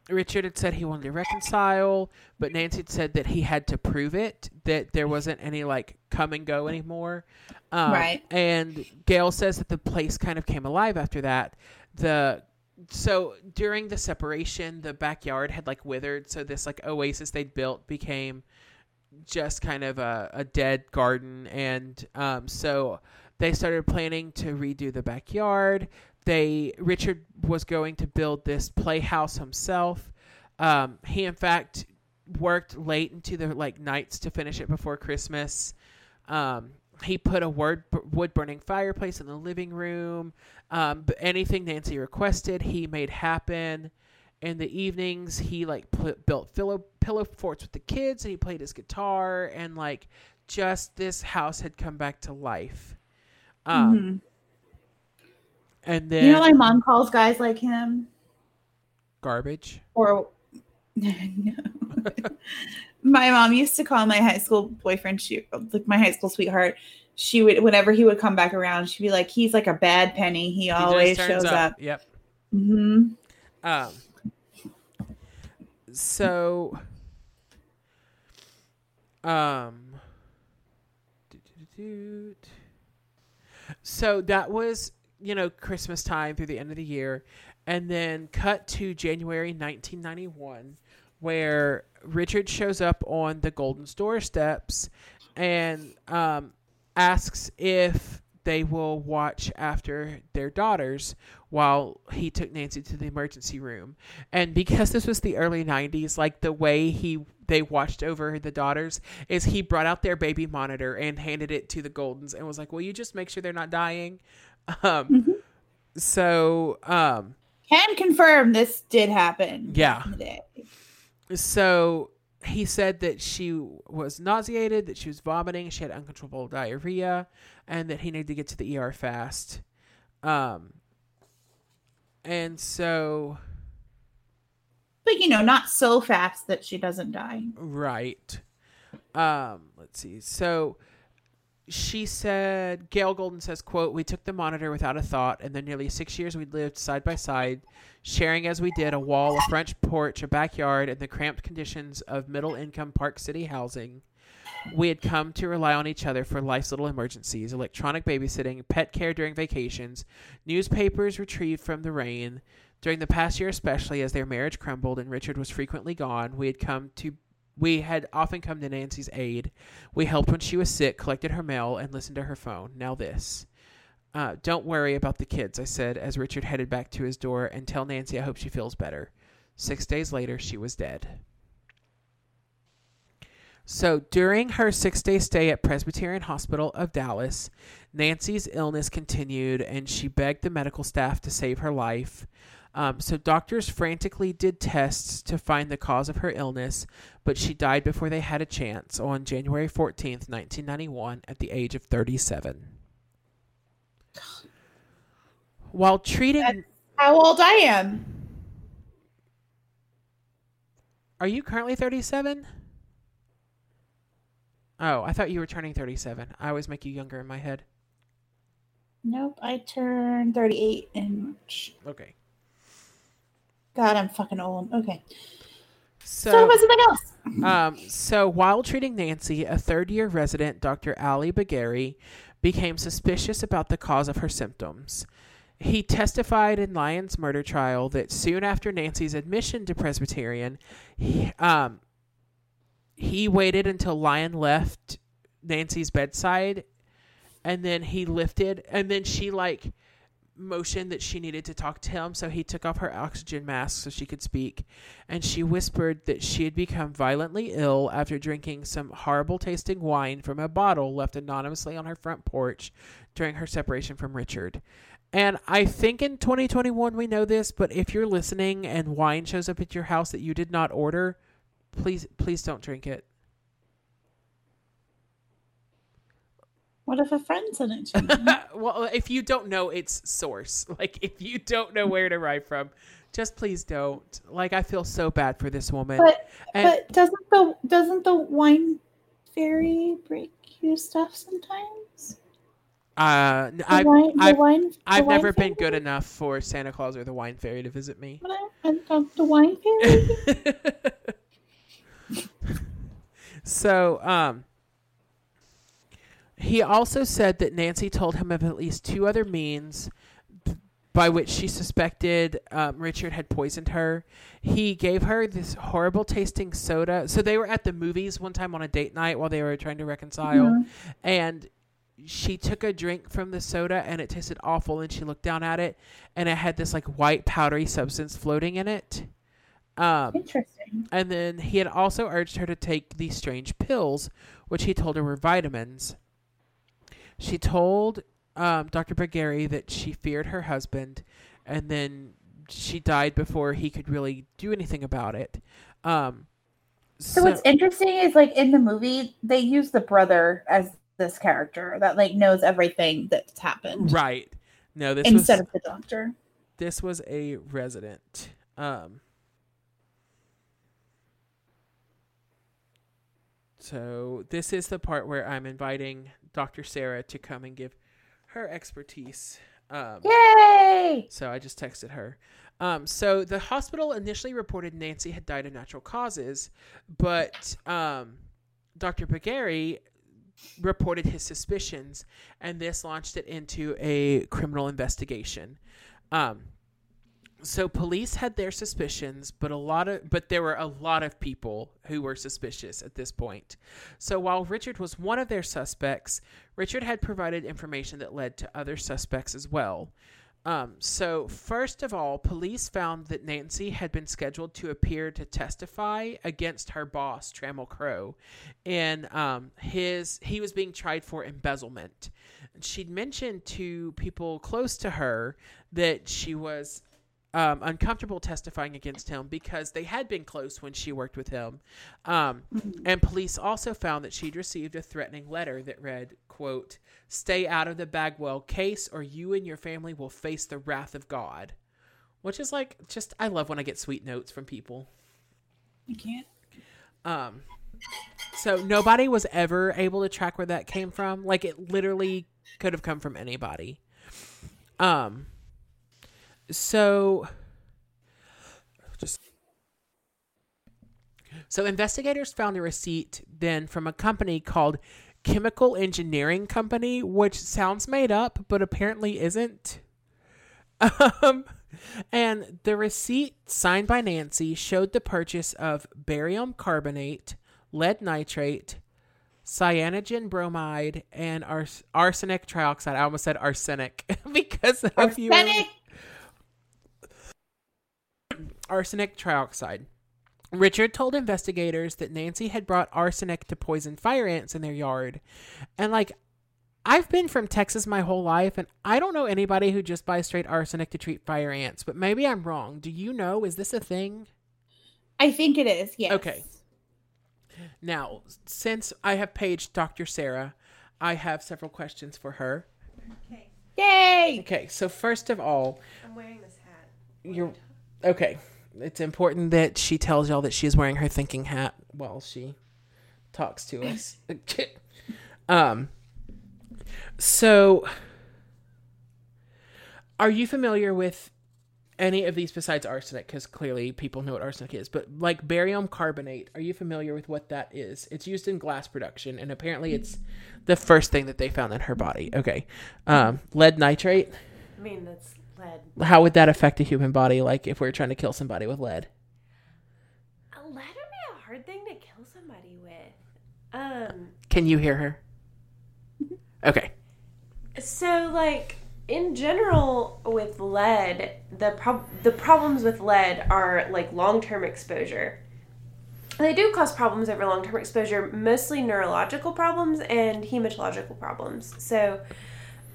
Richard had said he wanted to reconcile, but Nancy had said that he had to prove it, that there wasn't any like come and go anymore. Um, Right. And Gail says that the place kind of came alive after that. The so during the separation, the backyard had like withered, so this like oasis they'd built became just kind of a, a dead garden, and um, so they started planning to redo the backyard. They Richard was going to build this playhouse himself. Um, he in fact worked late into the like nights to finish it before Christmas. Um, he put a word, wood burning fireplace in the living room. Um, but anything Nancy requested, he made happen. In the evenings, he like pl- built pillow pillow forts with the kids, and he played his guitar, and like just this house had come back to life. Um, Mhm. And then you know, my mom calls guys like him, garbage. or No. my mom used to call my high school boyfriend, she like my high school sweetheart. She would, whenever he would come back around, she'd be like, "He's like a bad penny. He He always shows up." Yep. hmm Um. So. Um. So that was you know Christmas time through the end of the year, and then cut to January 1991, where Richard shows up on the Golden's Store steps, and um, asks if they will watch after their daughters while he took Nancy to the emergency room. And because this was the early 90s, like the way he they watched over the daughters is he brought out their baby monitor and handed it to the Goldens and was like, "Will you just make sure they're not dying?" Um Mhm. so um Can confirm this did happen. Yeah. in the day. so he said that she was nauseated, that she was vomiting, she had uncontrollable diarrhea, and that he needed to get to the ER fast. Um, and so, but you know, not so fast that she doesn't die. right. Um, let's see. So she said, Gail Golden says, quote, we took the monitor without a thought, and the nearly six years we lived side by side, sharing as we did a wall, a French porch, a backyard, and the cramped conditions of middle income Park City housing. We had come to rely on each other for life's little emergencies electronic babysitting, pet care during vacations, newspapers retrieved from the rain. During the past year, especially as their marriage crumbled and Richard was frequently gone, we had come to we had often come to Nancy's aid. We helped when she was sick, collected her mail, and listened to her phone. Now this. Uh, don't worry about the kids, I said as Richard headed back to his door, and tell Nancy I hope she feels better. Six days later, she was dead. So during her six day stay at Presbyterian Hospital of Dallas, Nancy's illness continued and she begged the medical staff to save her life. Um, so doctors frantically did tests to find the cause of her illness, but she died before they had a chance on January 14th, 1991, at the age of 37. While treating. That's- How old I am? Are you currently 37? Oh, I thought you were turning 37. I always make you younger in my head. Nope, I turned 38 in March. Okay. God, I'm fucking old. Okay. So, So, about something else. Um, so while treating Nancy, a third year resident, Dr. Ali Bagheri, became suspicious about the cause of her symptoms. He testified in Lyon's murder trial that soon after Nancy's admission to Presbyterian, he, um, he waited until Lyon left Nancy's bedside and then he lifted and then she like motioned that she needed to talk to him so he took off her oxygen mask so she could speak and she whispered that she had become violently ill after drinking some horrible tasting wine from a bottle left anonymously on her front porch during her separation from Richard. And I think in 2021 we know this, but if you're listening and wine shows up at your house that you did not order, please please don't drink it. What if a friend sent it to me? well, if you don't know its source, like if you don't know where it arrived from, just please don't. Like I feel so bad for this woman. but and but doesn't the doesn't the wine fairy break you stuff sometimes? Uh, The I've wine, I've, wine, I've never been fairy? good enough for Santa Claus or the Wine Fairy to visit me. The, the wine fairy. so, um, he also said that Nancy told him of at least two other means by which she suspected um, Richard had poisoned her. He gave her this horrible tasting soda. So they were at the movies one time on a date night while they were trying to reconcile, Mhm. and she took a drink from the soda and it tasted awful. And she looked down at it, and it had this like white powdery substance floating in it. Um, Interesting. and then he had also urged her to take these strange pills, which he told her were vitamins. She told um, Dr. Bagari that she feared her husband, and then she died before he could really do anything about it. Um, So, what's interesting is like in the movie they use the brother as this character that like knows everything that's happened right? No, this instead was of the doctor. this was a resident. Um, so this is the part where I'm inviting Dr. Sarah to come and give her expertise. Um, Yay! So I just texted her. Um, so the hospital initially reported Nancy had died of natural causes, but um, Dr. Bagari reported his suspicions, and this launched it into a criminal investigation. Um, so police had their suspicions, but a lot of but there were a lot of people who were suspicious at this point. So while Richard was one of their suspects, Richard had provided information that led to other suspects as well. Um, so first of all, police found that Nancy had been scheduled to appear to testify against her boss, Trammell Crow, and um, his he was being tried for embezzlement. She'd mentioned to people close to her that she was um, uncomfortable testifying against him because they had been close when she worked with him. Um, and police also found that she'd received a threatening letter that read, quote, stay out of the Bagwell case or you and your family will face the wrath of God. Which is like, just, I love when I get sweet notes from people. You can't. Um, so nobody was ever able to track where that came from. Like it literally could have come from anybody. Um, so just so investigators found a receipt then from a company called Chemical Engineering Company, which sounds made up, but apparently isn't. Um, and the receipt signed by Nancy showed the purchase of barium carbonate, lead nitrate, cyanogen bromide, and ars- arsenic trioxide. I almost said arsenic because of you. Arsenic. Arsenic trioxide. Richard told investigators that Nancy had brought arsenic to poison fire ants in their yard. And like I've been from Texas my whole life and I don't know anybody who just buys straight arsenic to treat fire ants, but maybe I'm wrong. Do you know is this a thing? I think it is. Yes. Okay. Now, since I have paged Dr. Sarah, I have several questions for her. Okay, Yay! Okay, so first of all, I'm wearing this hat. you're okay. It's important that she tells y'all that she is wearing her thinking hat while she talks to us. um so are you familiar with any of these besides arsenic cuz clearly people know what arsenic is, but like barium carbonate, are you familiar with what that is? It's used in glass production and apparently it's the first thing that they found in her body. Okay. Um lead nitrate I mean, that's lead. how would that affect a human body like if we are trying to kill somebody with lead A lead would be a hard thing to kill somebody with. Um, can you hear her okay so like in general with lead, the prob- the problems with lead are like long term exposure. They do cause problems over long term exposure, mostly neurological problems and hematological problems. So,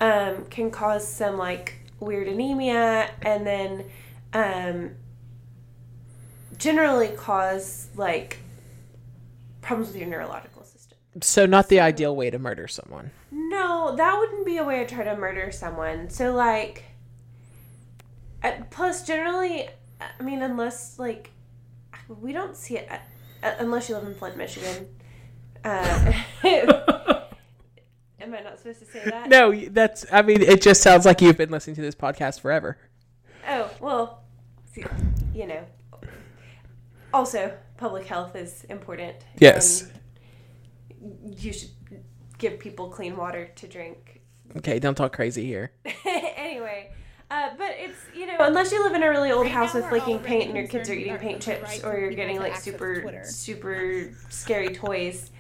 um, can cause some like weird anemia and then um, generally cause like problems with your neurological system. so not the ideal way to murder someone No, that wouldn't be a way to try to murder someone. So like, uh, plus generally, I mean, unless like, we don't see it uh, unless you live in Flint, Michigan. Uh, Am I not supposed to say that? No, that's. I mean, it just sounds like you've been listening to this podcast forever. Oh well, see, you know. Also, public health is important. Yes. you should give people clean water to drink. Okay, don't talk crazy here. anyway, uh, but it's you know unless you live in a really old Right house with we're leaking already paint and your kids are eating paint chips right or you're getting like super super scary toys.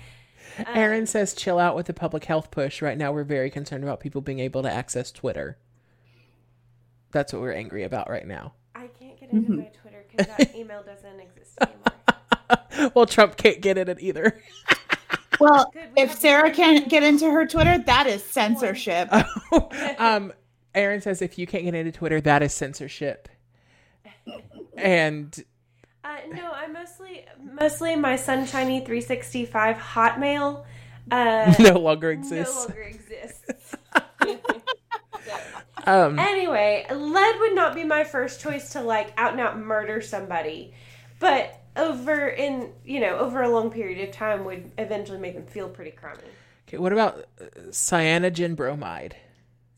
Um, Aaron says, "Chill out with the public health push. Right now, we're very concerned about people being able to access Twitter. That's what we're angry about right now. I can't get into my Twitter because that email doesn't exist anymore. well, Trump can't get in it either. Well, Good, we if have- Sarah can't get into her Twitter, that is censorship. um, Aaron says, if you can't get into Twitter, that is censorship. And Uh, no, I mostly mostly my sunshiny 365 Hotmail. Uh, no longer exists. no longer exists. Um, Anyway, lead would not be my first choice to like out and out murder somebody, but over in you know over a long period of time would eventually make them feel pretty crummy. okay, what about uh, cyanogen bromide?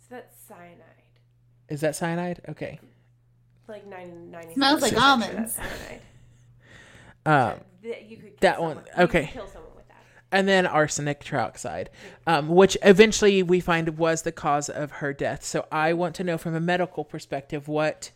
So that's cyanide, Is that cyanide? Okay. like 90 Smells like almonds. Cyanide. Um, That you could kill That one, someone- could okay. kill someone with that. and then arsenic trioxide, um, which eventually we find was the cause of her death. So I want to know from a medical perspective what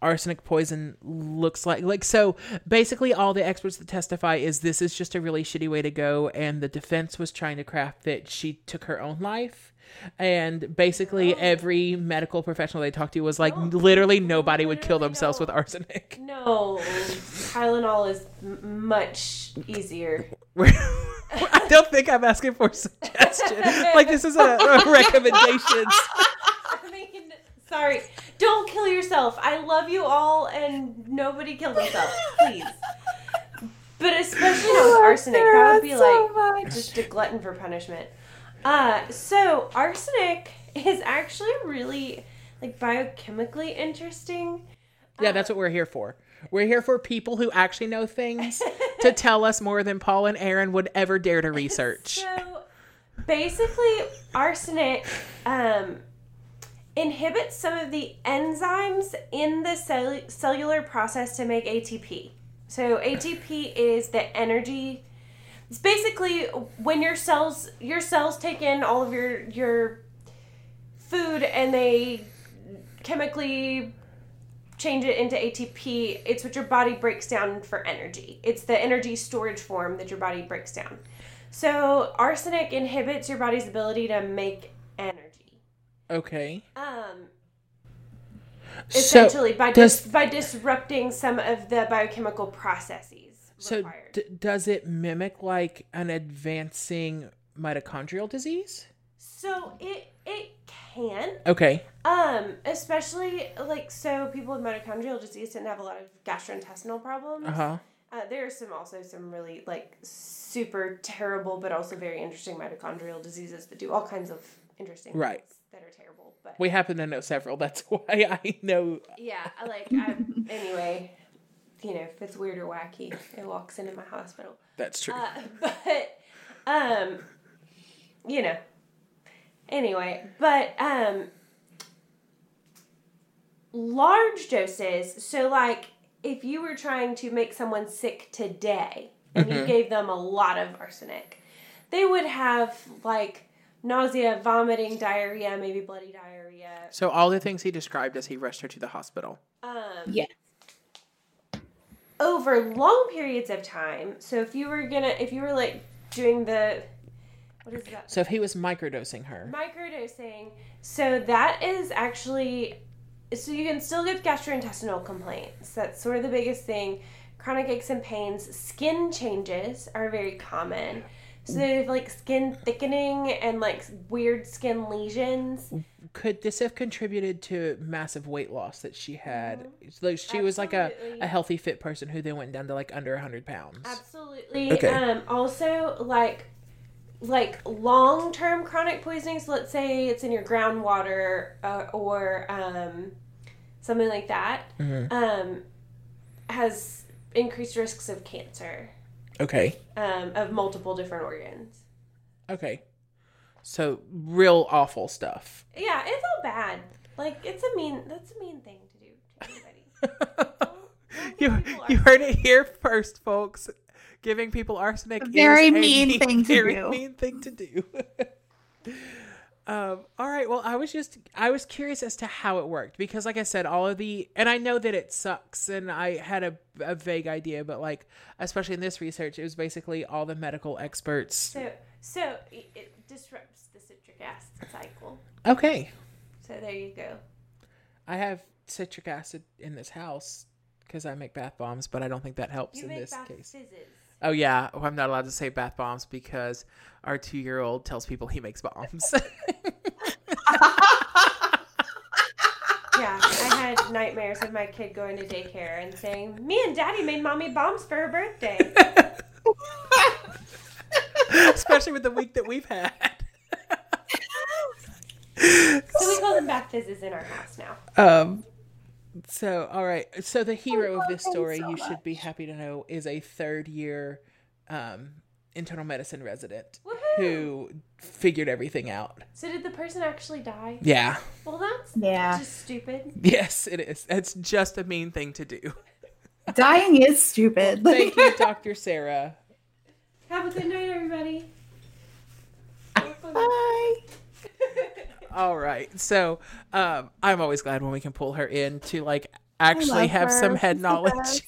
arsenic poison looks like. Like so, basically, all the experts that testify is this is just a really shitty way to go, and the defense was trying to craft that she took her own life. And basically, oh. every medical professional they talked to was like, oh. literally nobody would kill themselves no. with arsenic. No, Tylenol is m- much easier. I don't think I'm asking for a suggestion. like this is a, a recommendation. I mean, sorry. Don't kill yourself. I love you all, and nobody kill themselves, please. But especially with oh, arsenic. That would be like just a glutton for punishment. Uh, so arsenic is actually really like biochemically interesting. Yeah, that's what we're here for. We're here for people who actually know things to tell us more than Paul and Aaron would ever dare to research. So basically, arsenic um, inhibits some of the enzymes in the cell- cellular process to make ATP. So ATP is the energy. It's basically when your cells your cells take in all of your your food and they chemically change it into ATP. It's what your body breaks down for energy. It's the energy storage form that your body breaks down. So arsenic inhibits your body's ability to make energy. Okay. Um, So essentially by does by disrupting some of the biochemical processes so d- does it mimic like an advancing mitochondrial disease? so it it can Okay. um especially like so people with mitochondrial disease tend to have a lot of gastrointestinal problems. Uh huh. Uh, there are some also some really like super terrible but also very interesting mitochondrial diseases that do all kinds of interesting Right. things that are terrible. But We happen to know several. That's why I know. yeah, I like I, anyway, you know, if it's weird or wacky, it walks into my hospital. That's true. Uh, but um, you know, anyway, but um, large doses. So like, if you were trying to make someone sick today and you gave them a lot of arsenic, they would have like nausea, vomiting, diarrhea, maybe bloody diarrhea. so all the things he described as he rushed her to the hospital. Um, Yeah. Over long periods of time. So if you were gonna, if you were like doing the, what is that? So if he was microdosing her, Microdosing. So that is actually, so you can still get gastrointestinal complaints. That's sort of the biggest thing. Chronic aches and pains. Skin changes are very common. So there's like skin thickening and like weird skin lesions. could this have contributed to massive weight loss that she had? Like she was like a, Mm-hmm. A healthy fit person who then went down to like under hundred pounds. Absolutely. Okay. Um, also, like, like long term chronic poisoning. So Let's say it's in your groundwater uh, or um, something like that. Mhm. Um, has increased risks of cancer Okay. um, of multiple different organs. Okay. So real awful stuff. Yeah, it's all bad. Like it's a mean. That's a mean thing to do to anybody. Don't- don't You you heard it here first, folks. Giving people arsenic A is very mean thing to very do. mean thing to do. um, all right. Well, I was just I was curious as to how it worked because, like I said, all of the and I know that it sucks, and I had a, a vague idea, but like especially in this research, it was basically all the medical experts. So so it, it disrupts the citric acid cycle. Okay, So there you go. I have citric acid in this house because I make bath bombs, but I don't think that helps You in this bath case. fizzes. Oh yeah, oh, I'm not allowed to say bath bombs because our two year old tells people he makes bombs. Yeah, I had nightmares of my kid going to daycare and saying, "Me and Daddy made mommy bombs for her birthday." Especially with the week that we've had. so we call them bath fizzes in our house now. Um so all right. So the hero of this story, so you should be happy to know, is a third year um internal medicine resident Woohoo! who figured everything out. So did the person actually die? Yeah. Well, that's Yeah. just stupid. Yes, it is. It's just a mean thing to do. Dying is stupid. Thank you, Dr. Sarah. Have a good night, everybody. Bye. All right. So, um, I'm always glad when we can pull her in to like actually have some head She's knowledge.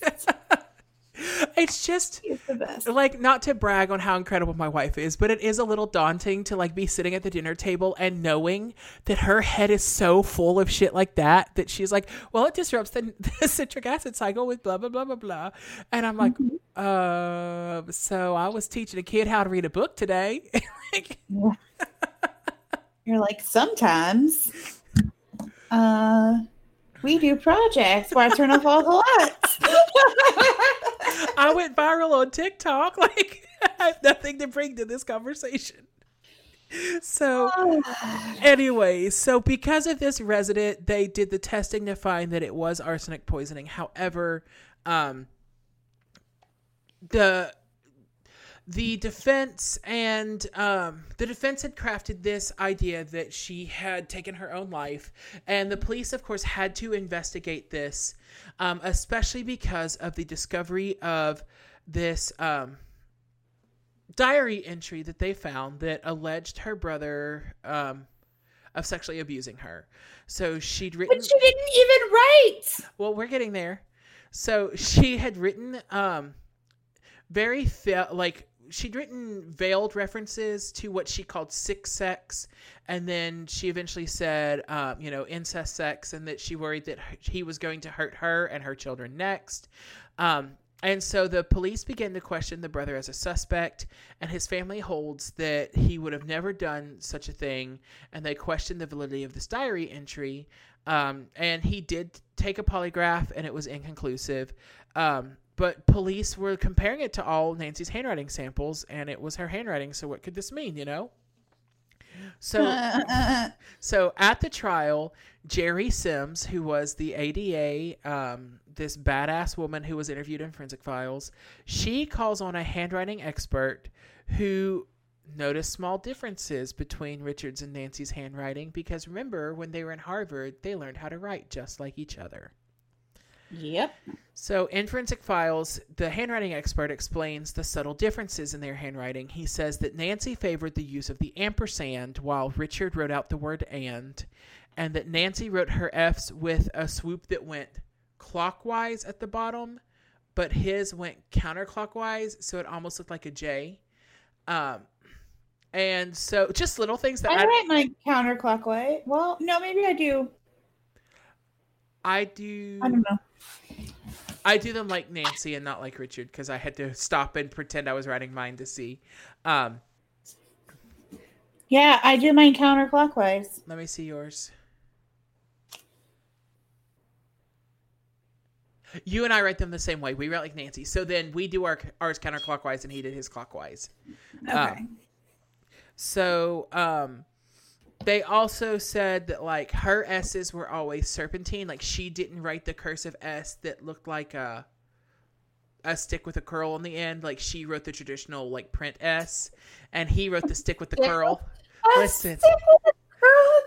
it's just He's the best. like not to brag on how incredible my wife is, but it is a little daunting to like be sitting at the dinner table and knowing that her head is so full of shit like that that she's like, well, it disrupts the, the citric acid cycle with blah blah blah blah blah, and I'm like, uh, so I was teaching a kid how to read a book today. like, You're like, sometimes uh we do projects where I turn off all the lights. I went viral on TikTok. Like, I have nothing to bring to this conversation. So, anyway, so because of this resident, they did the testing to find that it was arsenic poisoning. However, um, the the defense and um, the defense had crafted this idea that she had taken her own life, and the police, of course, had to investigate this, um, especially because of the discovery of this um, diary entry that they found that alleged her brother um, of sexually abusing her. So she'd written. but you didn't even write. Well, we're getting there. So she had written um very like she'd written veiled references to what she called sick sex and then she eventually said um, you know incest sex and that she worried that he was going to hurt her and her children next. Um, and so the police began to question the brother as a suspect and his family holds that he would have never done such a thing and they questioned the validity of this diary entry. Um, and he did take a polygraph and it was inconclusive. Um, but police were comparing it to all nancy's handwriting samples and it was her handwriting so what could this mean you know so so at the trial, Jerry Sims, who was the ADA, um, this badass woman who was interviewed in Forensic Files, she calls on a handwriting expert who noticed small differences between Richard's and Nancy's handwriting because remember, when they were in Harvard, they learned how to write just like each other. Yep. So, in Forensic Files, the handwriting expert explains the subtle differences in their handwriting. He says that Nancy favored the use of the ampersand while Richard wrote out the word and, and that Nancy wrote her F's with a swoop that went clockwise at the bottom, but his went counterclockwise, so it almost looked like a J. Um, and so, just little things that I I, write my counterclockwise. Well, no, maybe I do. I do. I don't know. I do them like Nancy and not like Richard because I had to stop and pretend I was writing mine to see. Um, Yeah, I do mine counterclockwise. let me see yours. You and I write them the same way. We write like Nancy. So then we do our ours counterclockwise and he did his clockwise. Okay. Um, So um they also said that like her S's were always serpentine. Like she didn't write the cursive S that looked like a a stick with a curl on the end. Like she wrote the traditional like print S and he wrote the stick with the curl. Listen. girl.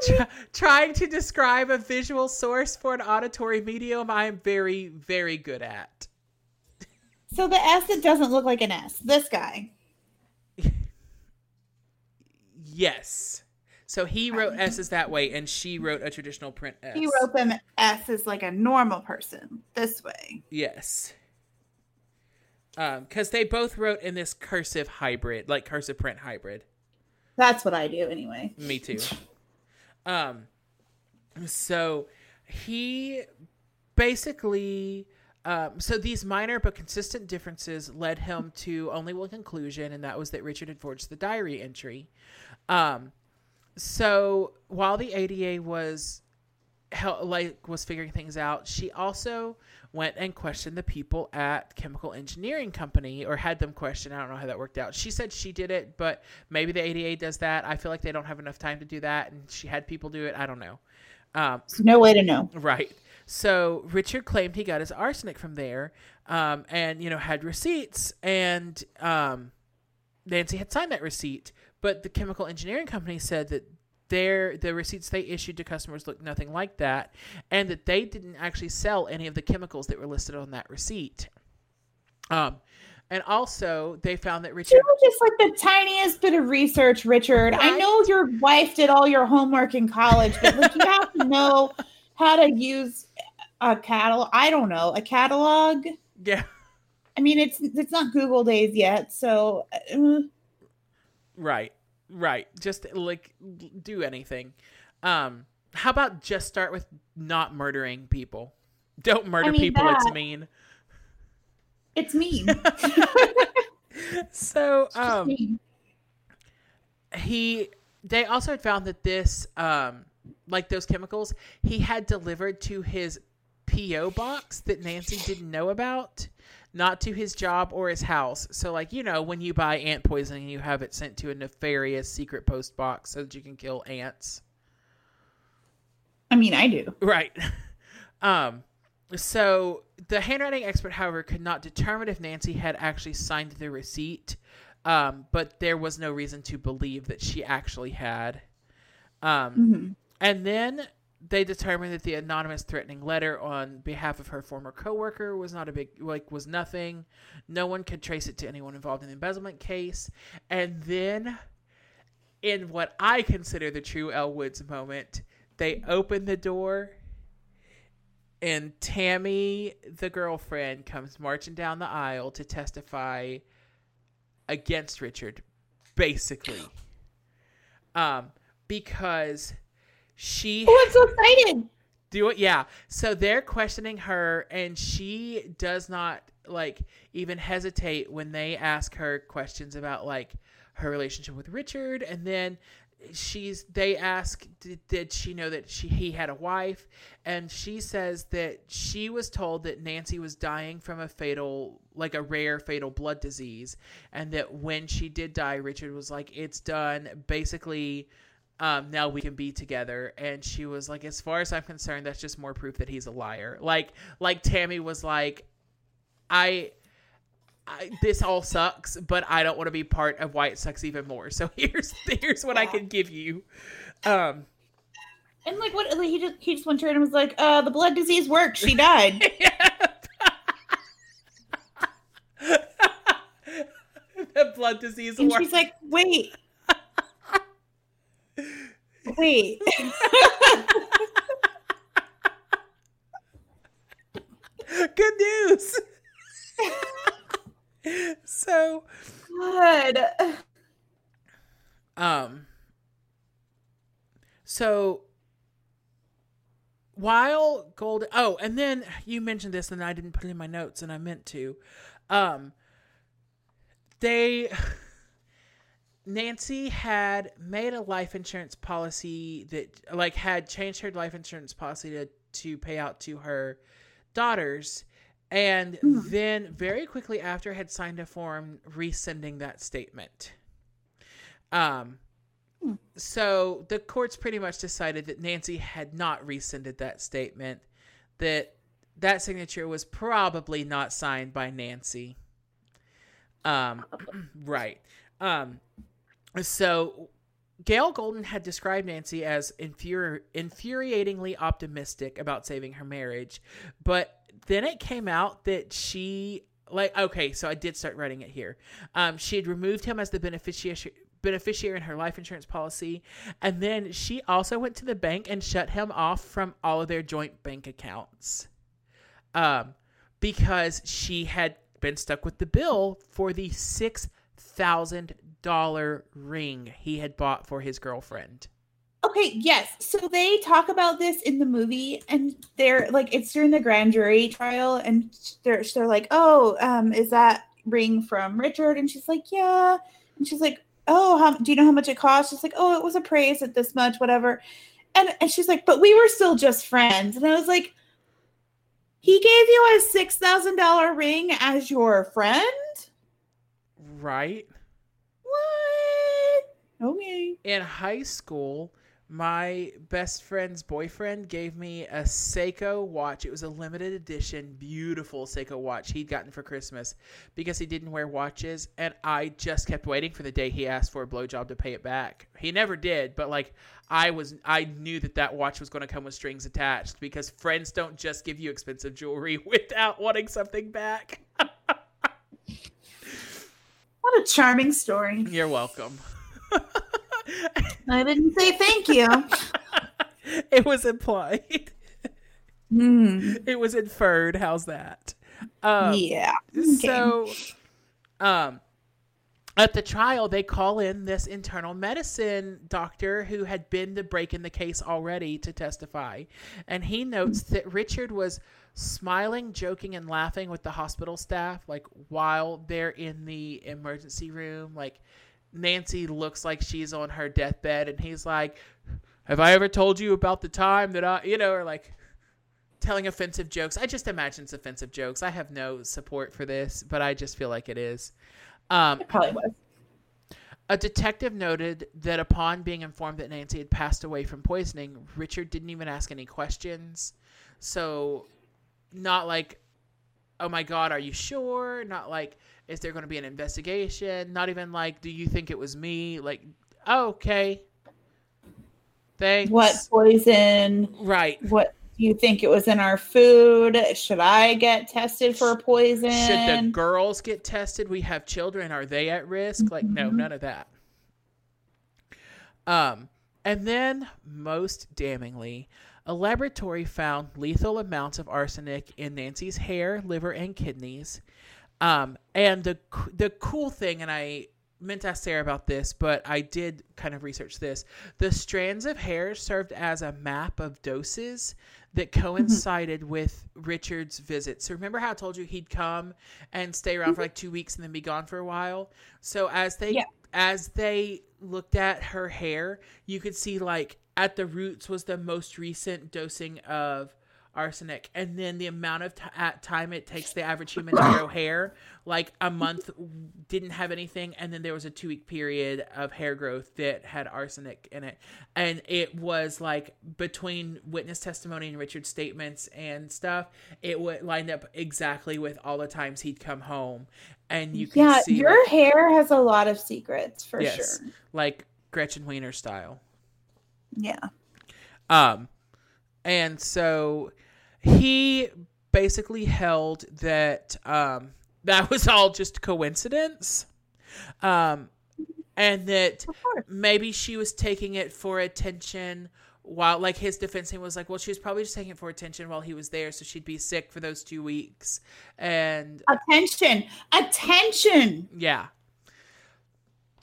Try- trying to describe a visual source for an auditory medium, I am very, very good at. So the S that doesn't look like an S. This guy. Yes. So he wrote S's that way, and she wrote a traditional print S. He wrote them S as like a normal person. This way. Yes. Um, because they both wrote in this cursive hybrid, like cursive print hybrid. That's what I do anyway. Me too. Um, so he basically, um, so these minor but consistent differences led him to only one conclusion, and that was that Richard had forged the diary entry. Um, so while the ADA was hel- like was figuring things out, she also went and questioned the people at Chemical Engineering Company or had them question. I don't know how that worked out. She said she did it, but maybe the ADA does that. I feel like they don't have enough time to do that, and she had people do it. I don't know. Um, No way to know. Right. So Richard claimed he got his arsenic from there, um, and you know had receipts, and um, Nancy had signed that receipt. But the chemical engineering company said that their the receipts they issued to customers looked nothing like that, and that they didn't actually sell any of the chemicals that were listed on that receipt. Um, and also they found that You Richard. were just like the tiniest bit of research, Richard. I know your wife did all your homework in college, but like you have to know how to use a catalog. I don't know a catalog. Yeah. I mean, it's it's not Google days yet, so uh, Right. Right. Just like do anything. Um how about just start with not murdering people? Don't murder mean, people, it's mean. it's mean. So um mean. he they also had found that this um like those chemicals he had delivered to his PO box that Nancy didn't know about, not to his job or his house. So like, you know, when you buy ant poisoning, you have it sent to a nefarious secret post box so that you can kill ants. I mean, I do. Right. Um so the handwriting expert, however, could not determine if Nancy had actually signed the receipt. Um, but there was no reason to believe that she actually had. Um, Mhm. and then they determined that the anonymous threatening letter on behalf of her former coworker was not a big like was nothing. No one could trace it to anyone involved in the embezzlement case. And then in what I consider the true Elle Woods moment, they open the door and Tammy, the girlfriend, comes marching down the aisle to testify against Richard, basically. Um, because she Oh, I'm so excited. do it yeah. So they're questioning her and she does not like even hesitate when they ask her questions about like her relationship with richard. And then she's they ask did, did she know that she he had a wife? And she says that she was told that nancy was dying from a fatal like a rare fatal blood disease and that when she did die richard was like it's done. Basically um, now we can be together. And she was like, as far as I'm concerned, that's just more proof that he's a liar. Like, like Tammy was like, I, I this all sucks, but I don't want to be part of why it sucks even more. So here's here's what I can give you. Um, And like, what? Like, he just he just went to her and was like, "Uh, the blood disease worked. She died." the blood disease and war. she's like, "Wait, wait." Good news. so, good. Um. So while gold oh, and then you mentioned this, and I didn't put it in my notes, and I meant to. Um, they, Nancy had made a life insurance policy that, like, had changed her life insurance policy to to pay out to her daughters. And then, very quickly after, had signed a form rescinding that statement. Um, so the courts pretty much decided that Nancy had not rescinded that statement, that that signature was probably not signed by Nancy. Um, right. Um, so Gail Golden had described Nancy as infuri- infuriatingly optimistic about saving her marriage, but then it came out that she like okay, so I did start writing it here. Um, she had removed him as the beneficiary beneficiary in her life insurance policy, and then she also went to the bank and shut him off from all of their joint bank accounts, um, because she had been stuck with the bill for the six thousand dollar ring he had bought for his girlfriend. Okay, yes. So they talk about this in the movie, and they're like, it's during the grand jury trial, and they're they're like, oh, um, is that ring from Richard? And she's like, yeah. And she's like, oh, how, do you know how much it cost? She's like, oh, it was appraised at this much, whatever. And and she's like, but we were still just friends. And I was like, he gave you a six thousand dollar ring as your friend. Right. What? Okay. In high school, my best friend's boyfriend gave me a Seiko watch. It was a limited edition, beautiful Seiko watch he'd gotten for Christmas because he didn't wear watches. And I just kept waiting for the day he asked for a blowjob to pay it back. He never did, but like I was, I knew that that watch was going to come with strings attached because friends don't just give you expensive jewelry without wanting something back. What a charming story. You're welcome. I didn't say thank you. it was implied. Hmm. It was inferred. How's that? Um, yeah. So, um, at the trial, they call in this internal medicine doctor who had been to break in the case already to testify. And he notes that Richard was smiling, joking, and laughing with the hospital staff, like while they're in the emergency room. Like, Nancy looks like she's on her deathbed, and he's like, Have I ever told you about the time that I, you know, or like, telling offensive jokes. I just imagine it's offensive jokes. I have no support for this, but I just feel like it is. Um, It probably was. a detective noted that upon being informed that Nancy had passed away from poisoning, Richard didn't even ask any questions. So, not like, oh my God, are you sure? Not like, is there going to be an investigation? Not even like, do you think it was me? Like, oh, okay. Thanks. What poison? Right. What do you think it was in our food? Should I get tested for poison? Should the girls get tested? We have children. Are they at risk? Like, no, Mhm. none of that. Um, and then, most damningly, a laboratory found lethal amounts of arsenic in Nancy's hair, liver, and kidneys. Um, and the the cool thing, and I meant to ask Sarah about this, but I did kind of research this. The strands of hair served as a map of doses that mm-hmm. coincided with Richard's visit. So remember how I told you he'd come and stay around for mm-hmm. like two weeks and then be gone for a while. So as they Yeah. as they looked at her hair, you could see like at the roots was the most recent dosing of arsenic and then the amount of t- at time it takes the average human to grow hair like a month didn't have anything and then there was a two week period of hair growth that had arsenic in it and it was like between witness testimony and richard's statements and stuff it would lined up exactly with all the times he'd come home and you can yeah, see your like, hair has a lot of secrets for Yes. sure. like gretchen wiener style Yeah. Um, and so he basically held that um, that was all just coincidence. Um, and that maybe she was taking it for attention while like his defense team was like well she was probably just taking it for attention while he was there so she'd be sick for those two weeks and Attention. Attention. yeah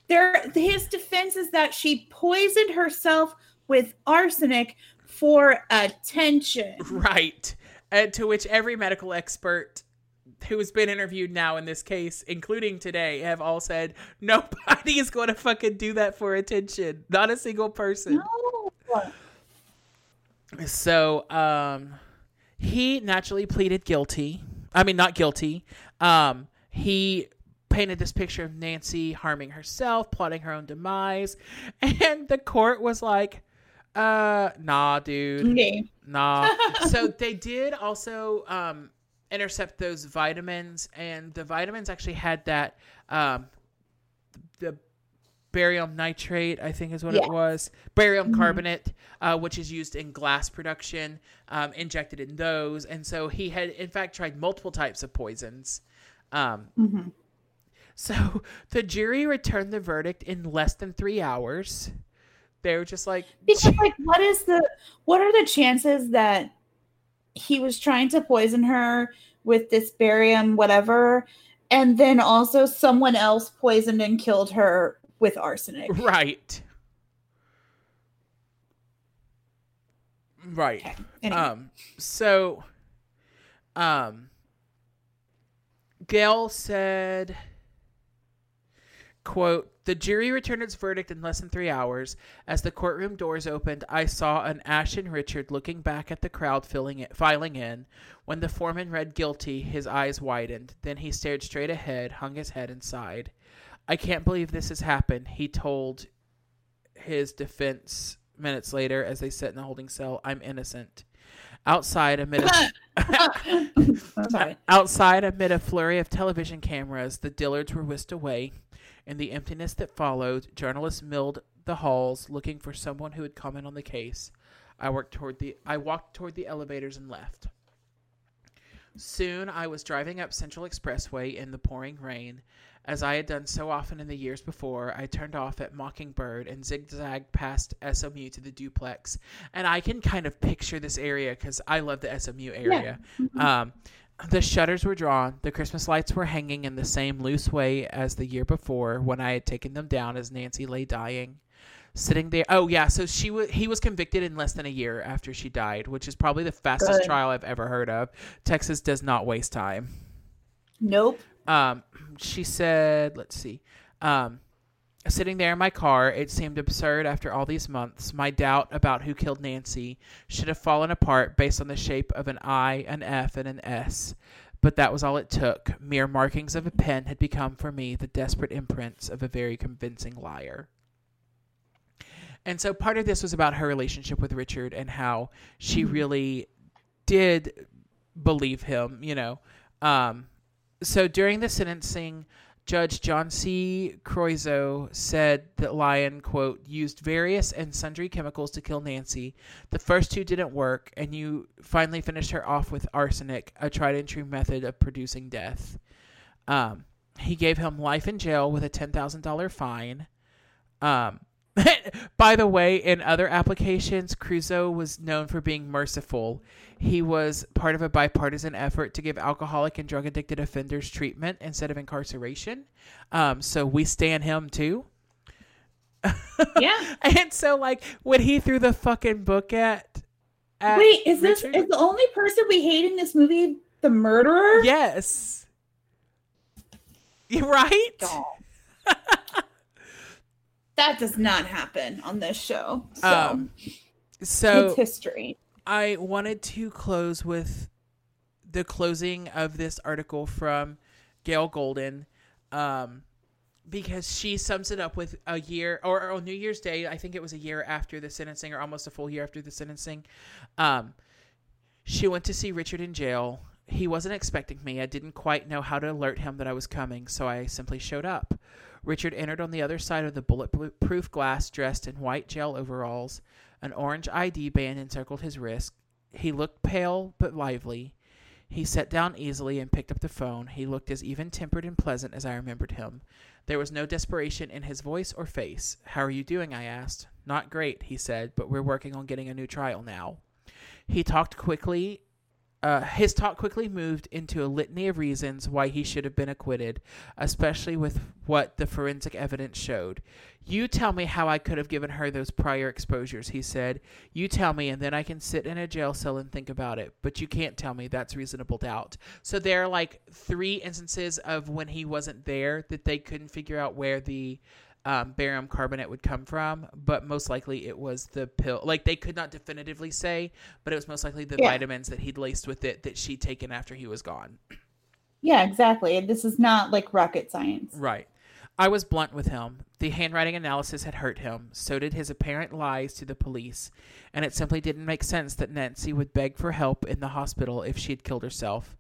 There his defense is that she poisoned herself with arsenic for attention. Right. And to which every medical expert who has been interviewed now in this case, including today, have all said nobody is going to fucking do that for attention. Not a single person. No. So, um, he naturally pleaded guilty. I mean, not guilty. Um, he painted this picture of Nancy harming herself, plotting her own demise, and the court was like, "Uh, nah, dude." Okay. Nah. so they did also um, intercept those vitamins, and the vitamins actually had that um, the barium nitrate, I think is what Yeah. it was. Barium Mhm. carbonate, uh, which is used in glass production, um, injected in those. And so he had, in fact, tried multiple types of poisons. Um, Mhm. so the jury returned the verdict in less than three hours. They were just like, Because like what is the what are the chances that he was trying to poison her with this barium whatever and then also someone else poisoned and killed her with arsenic. right. Right. Okay. Anyway. Um, so, um, Gail said, quote, the jury returned its verdict in less than three hours. As the courtroom doors opened, I saw an ashen Richard looking back at the crowd filling it, filing in. When the foreman read guilty, his eyes widened. Then he stared straight ahead, hung his head, and sighed. I can't believe this has happened, he told his defense minutes later as they sat in the holding cell. I'm innocent. Outside, amid a, outside, amid a flurry of television cameras, the Dillards were whisked away. In the emptiness that followed, journalists milled the halls looking for someone who would comment on the case. I worked toward the I walked toward the elevators and left. Soon I was driving up Central Expressway in the pouring rain. As I had done so often in the years before, I turned off at Mockingbird and zigzagged past SMU to the duplex. And I can kind of picture this area because I love the SMU area. Um, the shutters were drawn. The Christmas lights were hanging in the same loose way as the year before when I had taken them down as Nancy lay dying. Sitting there. Oh yeah, so she was. He was convicted in less than a year after she died, which is probably the fastest Good. trial I've ever heard of. Texas does not waste time. Nope. Um, she said, let's see. Um, sitting there in my car, it seemed absurd after all these months. My doubt about who killed Nancy should have fallen apart based on the shape of an I, an F, and an S. But that was all it took. Mere markings of a pen had become for me the desperate imprints of a very convincing liar. And so part of this was about her relationship with Richard and how she really did believe him, you know. Um, so during the sentencing, Judge John C. Creuzot said that Lyon, quote, used various and sundry chemicals to kill Nancy. The first two didn't work, and you finally finished her off with arsenic, a tried and true method of producing death. Um, he gave him life in jail with a $10,000 fine. Um, by the way, in other applications, Creuzot was known for being merciful. He was part of a bipartisan effort to give alcoholic and drug addicted offenders treatment instead of incarceration. Um, so we stand him too. Yeah. And so, like, when he threw the fucking book at. at Wait, is this Richard- is the only person we hate in this movie the murderer? Yes. You right? Dog. that does not happen on this show. So Um, So it's history. I wanted to close with the closing of this article from Gail Golden, um, because she sums it up with a year or on New Year's Day. I think it was a year after the sentencing, or almost a full year after the sentencing. Um, she went to see Richard in jail. He wasn't expecting me. I didn't quite know how to alert him that I was coming, so I simply showed up. Richard entered on the other side of the bulletproof glass, dressed in white jail overalls. An orange ID band encircled his wrist. He looked pale but lively. He sat down easily and picked up the phone. He looked as even tempered and pleasant as I remembered him. There was no desperation in his voice or face. How are you doing? I asked. Not great, he said, but we're working on getting a new trial now. He talked quickly. Uh, his talk quickly moved into a litany of reasons why he should have been acquitted, especially with what the forensic evidence showed. You tell me how I could have given her those prior exposures, he said. You tell me, and then I can sit in a jail cell and think about it. But you can't tell me. That's reasonable doubt. So there are like three instances of when he wasn't there that they couldn't figure out where the um, barium carbonate would come from, but most likely it was the pill. Like they could not definitively say, but it was most likely the Yeah. vitamins that he'd laced with it that she'd taken after he was gone. Yeah, exactly. This is not like rocket science. Right. I was blunt with him. The handwriting analysis had hurt him. So did his apparent lies to the police. And it simply didn't make sense that Nancy would beg for help in the hospital if she had killed herself.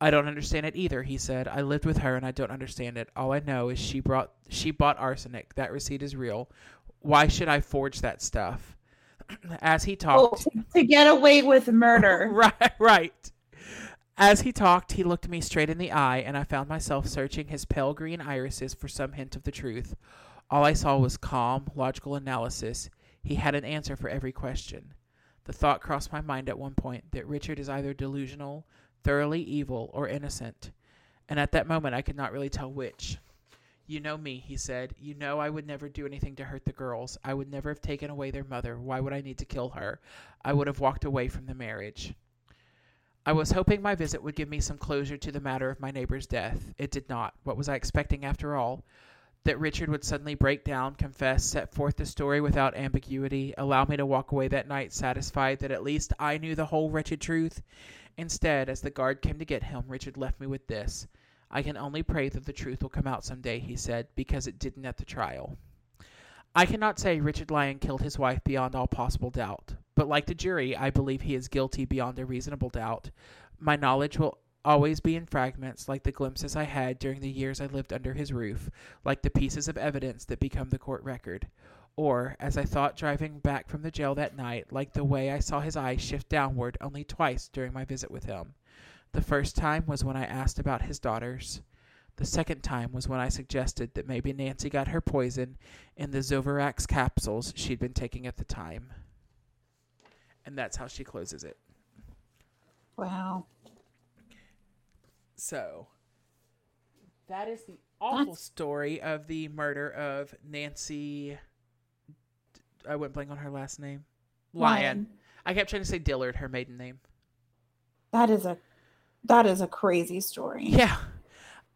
I don't understand it either, he said. I lived with her and I don't understand it. All I know is she brought she bought arsenic. That receipt is real. Why should I forge that stuff? As he Oh, talked, to, to get away with murder. right, right. As he talked, he looked me straight in the eye, and I found myself searching his pale green irises for some hint of the truth. All I saw was calm, logical analysis. He had an answer for every question. The thought crossed my mind at one point that Richard is either delusional, thoroughly evil, or innocent. And at that moment, I could not really tell which. You know me, he said. You know I would never do anything to hurt the girls. I would never have taken away their mother. Why would I need to kill her? I would have walked away from the marriage. I was hoping my visit would give me some closure to the matter of my neighbor's death. It did not. What was I expecting after all? That Richard would suddenly break down, confess, set forth the story without ambiguity, allow me to walk away that night satisfied that at least I knew the whole wretched truth? Instead, as the guard came to get him, Richard left me with this. I can only pray that the truth will come out some day, he said, because it didn't at the trial. I cannot say Richard Lyon killed his wife beyond all possible doubt, but like the jury, I believe he is guilty beyond a reasonable doubt. My knowledge will always be in fragments, like the glimpses I had during the years I lived under his roof, like the pieces of evidence that become the court record. Or, as I thought driving back from the jail that night, like the way I saw his eyes shift downward only twice during my visit with him. The first time was when I asked about his daughters. The second time was when I suggested that maybe Nancy got her poison in the Zovirax capsules she'd been taking at the time. And that's how she closes it. Wow. So, that is the awful That's- story of the murder of Nancy. I went blank on her last name. Lyon. I kept trying to say Dillard, her maiden name. That is a that is a crazy story. Yeah.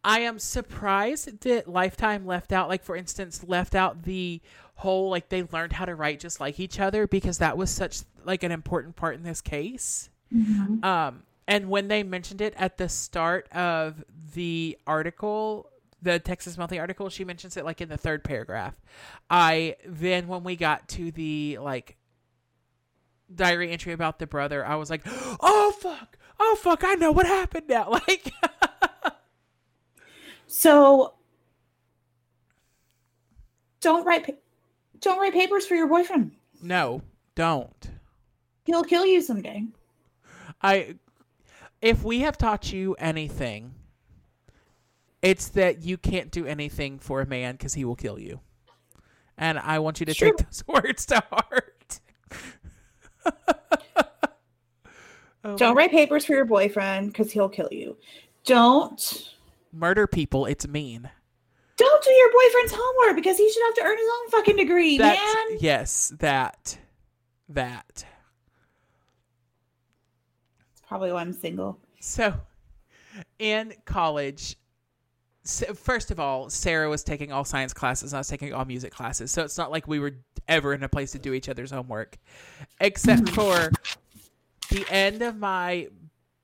I am surprised that Lifetime left out, like, for instance, left out the whole, like, they learned how to write just like each other because that was such, like, an important part in this case. Mhm. Um, and when they mentioned it at the start of the article, the Texas Monthly article, she mentions it, like, in the third paragraph. I, then when we got to the, like, diary entry about the brother, I was like, oh, fuck. Oh, fuck. I know what happened now. Like, So don't write pa- don't write papers for your boyfriend. No, don't. He'll kill you someday. I if we have taught you anything, it's that you can't do anything for a man because he will kill you. And I want you to Sure. take those words to heart. Oh Don't write papers for your boyfriend because he'll kill you. Don't murder people. It's mean. don't do your boyfriend's homework because he should have to earn his own fucking degree, That's, man. yes, that, that. That's probably why I'm single. So, in college, first of all, Sarah was taking all science classes, and I was taking all music classes. So it's not like we were ever in a place to do each other's homework, except for the end of my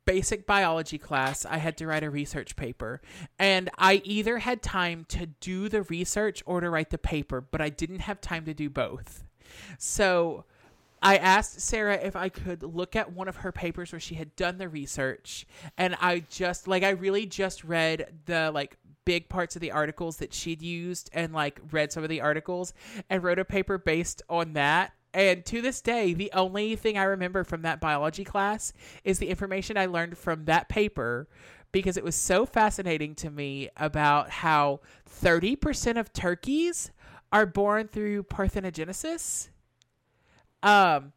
basic biology class. I had to write a research paper, and I either had time to do the research or to write the paper, but I didn't have time to do both. So I asked Sarah if I could look at one of her papers where she had done the research and I just like I really just read the like big parts of the articles that she'd used and like read some of the articles and wrote a paper based on that. And to this day, the only thing I remember from that biology class is the information I learned from that paper because it was so fascinating to me about how 30% of turkeys are born through parthenogenesis um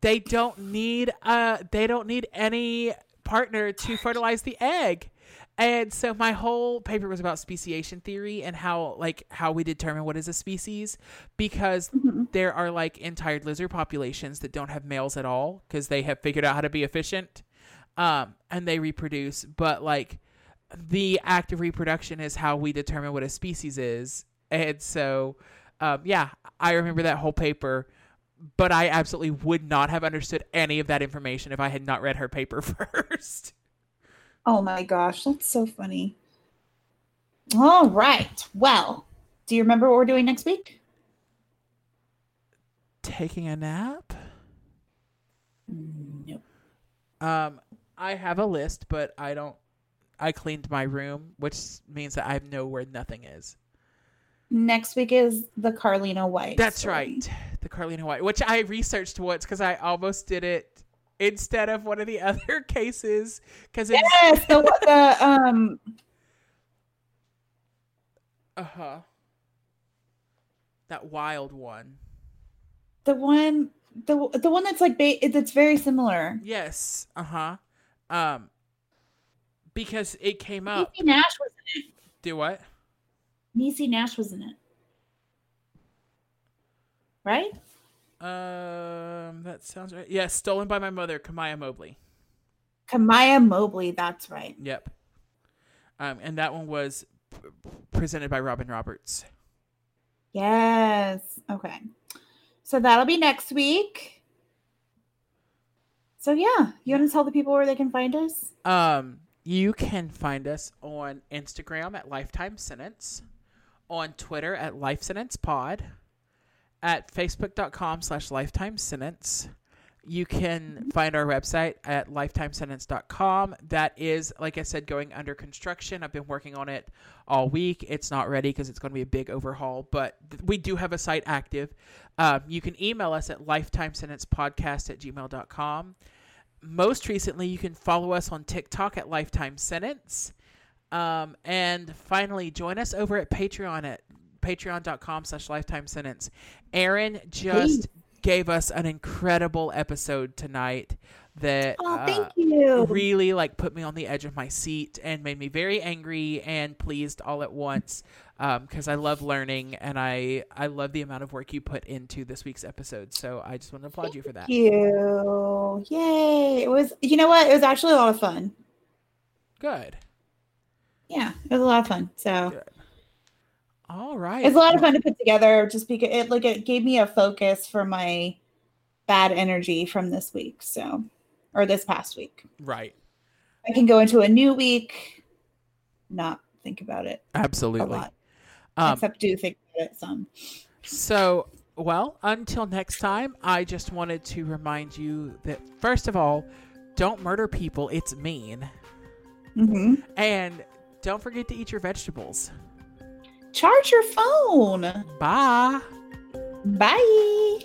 they don't need uh they don't need any partner to fertilize the egg and so my whole paper was about speciation theory and how like how we determine what is a species because there are like entire lizard populations that don't have males at all because they have figured out how to be efficient um and they reproduce. But like the act of reproduction is how we determine what a species is. And so um yeah i remember that whole paper but I absolutely would not have understood any of that information if I had not read her paper first. Oh my gosh, that's so funny. All right. Well, do you remember what we're doing next week? Taking a nap? Nope. Um, I have a list, but I don't I cleaned my room, which means that I know where nothing is. Next week is the Carlina White. That's story. right. The Carlina White, which I researched once because I almost did it instead of one of the other cases. Because it's Yes, the the um uh huh that wild one. the one the the one that's like ba- that's very similar. Yes. Uh huh. Um, because it came up. Niecy Nash was in it. Do what? Niecy Nash was in it. Right? Um, that sounds right. Yes, stolen by my mother, Kamiyah Mobley. Kamiyah Mobley, that's right. Yep. Um, and that one was p- presented by Robin Roberts. Yes. Okay. So that'll be next week. So yeah, you want to tell the people where they can find us? Um, you can find us on Instagram at Lifetime Sentence, on Twitter at Life Sentence Pod, at Facebook.com slash Lifetime Sentence. You can find our website at lifetimesentence.com. That is, like I said, going under construction. I've been working on it all week. It's not ready because it's going to be a big overhaul, but th- we do have a site active. Um, you can email us at lifetimesentencepodcast at gmail.com most recently, you can follow us on TikTok at Lifetime Sentence. Um, and finally, join us over at Patreon at patreon.com slash lifetime sentence. Aaron just gave us an incredible episode tonight that Oh, uh, you. really like put me on the edge of my seat and made me very angry and pleased all at once because I love learning and I I love the amount of work you put into this week's episode. So I just want to applaud you for that. Thank you. Yay. It was you know what? It was actually a lot of fun. Good. Yeah, it was a lot of fun. So Good. All right. it's a lot of fun to put together just because it like it gave me a focus for my bad energy from this week. So or this past week. Right. I can go into a new week, not think about it Absolutely. lot. Um, except do think about it some. so, well, until next time, I just wanted to remind you that, first of all, don't murder people. It's mean. hmm And don't forget to eat your vegetables. Charge your phone. Bye. Bye.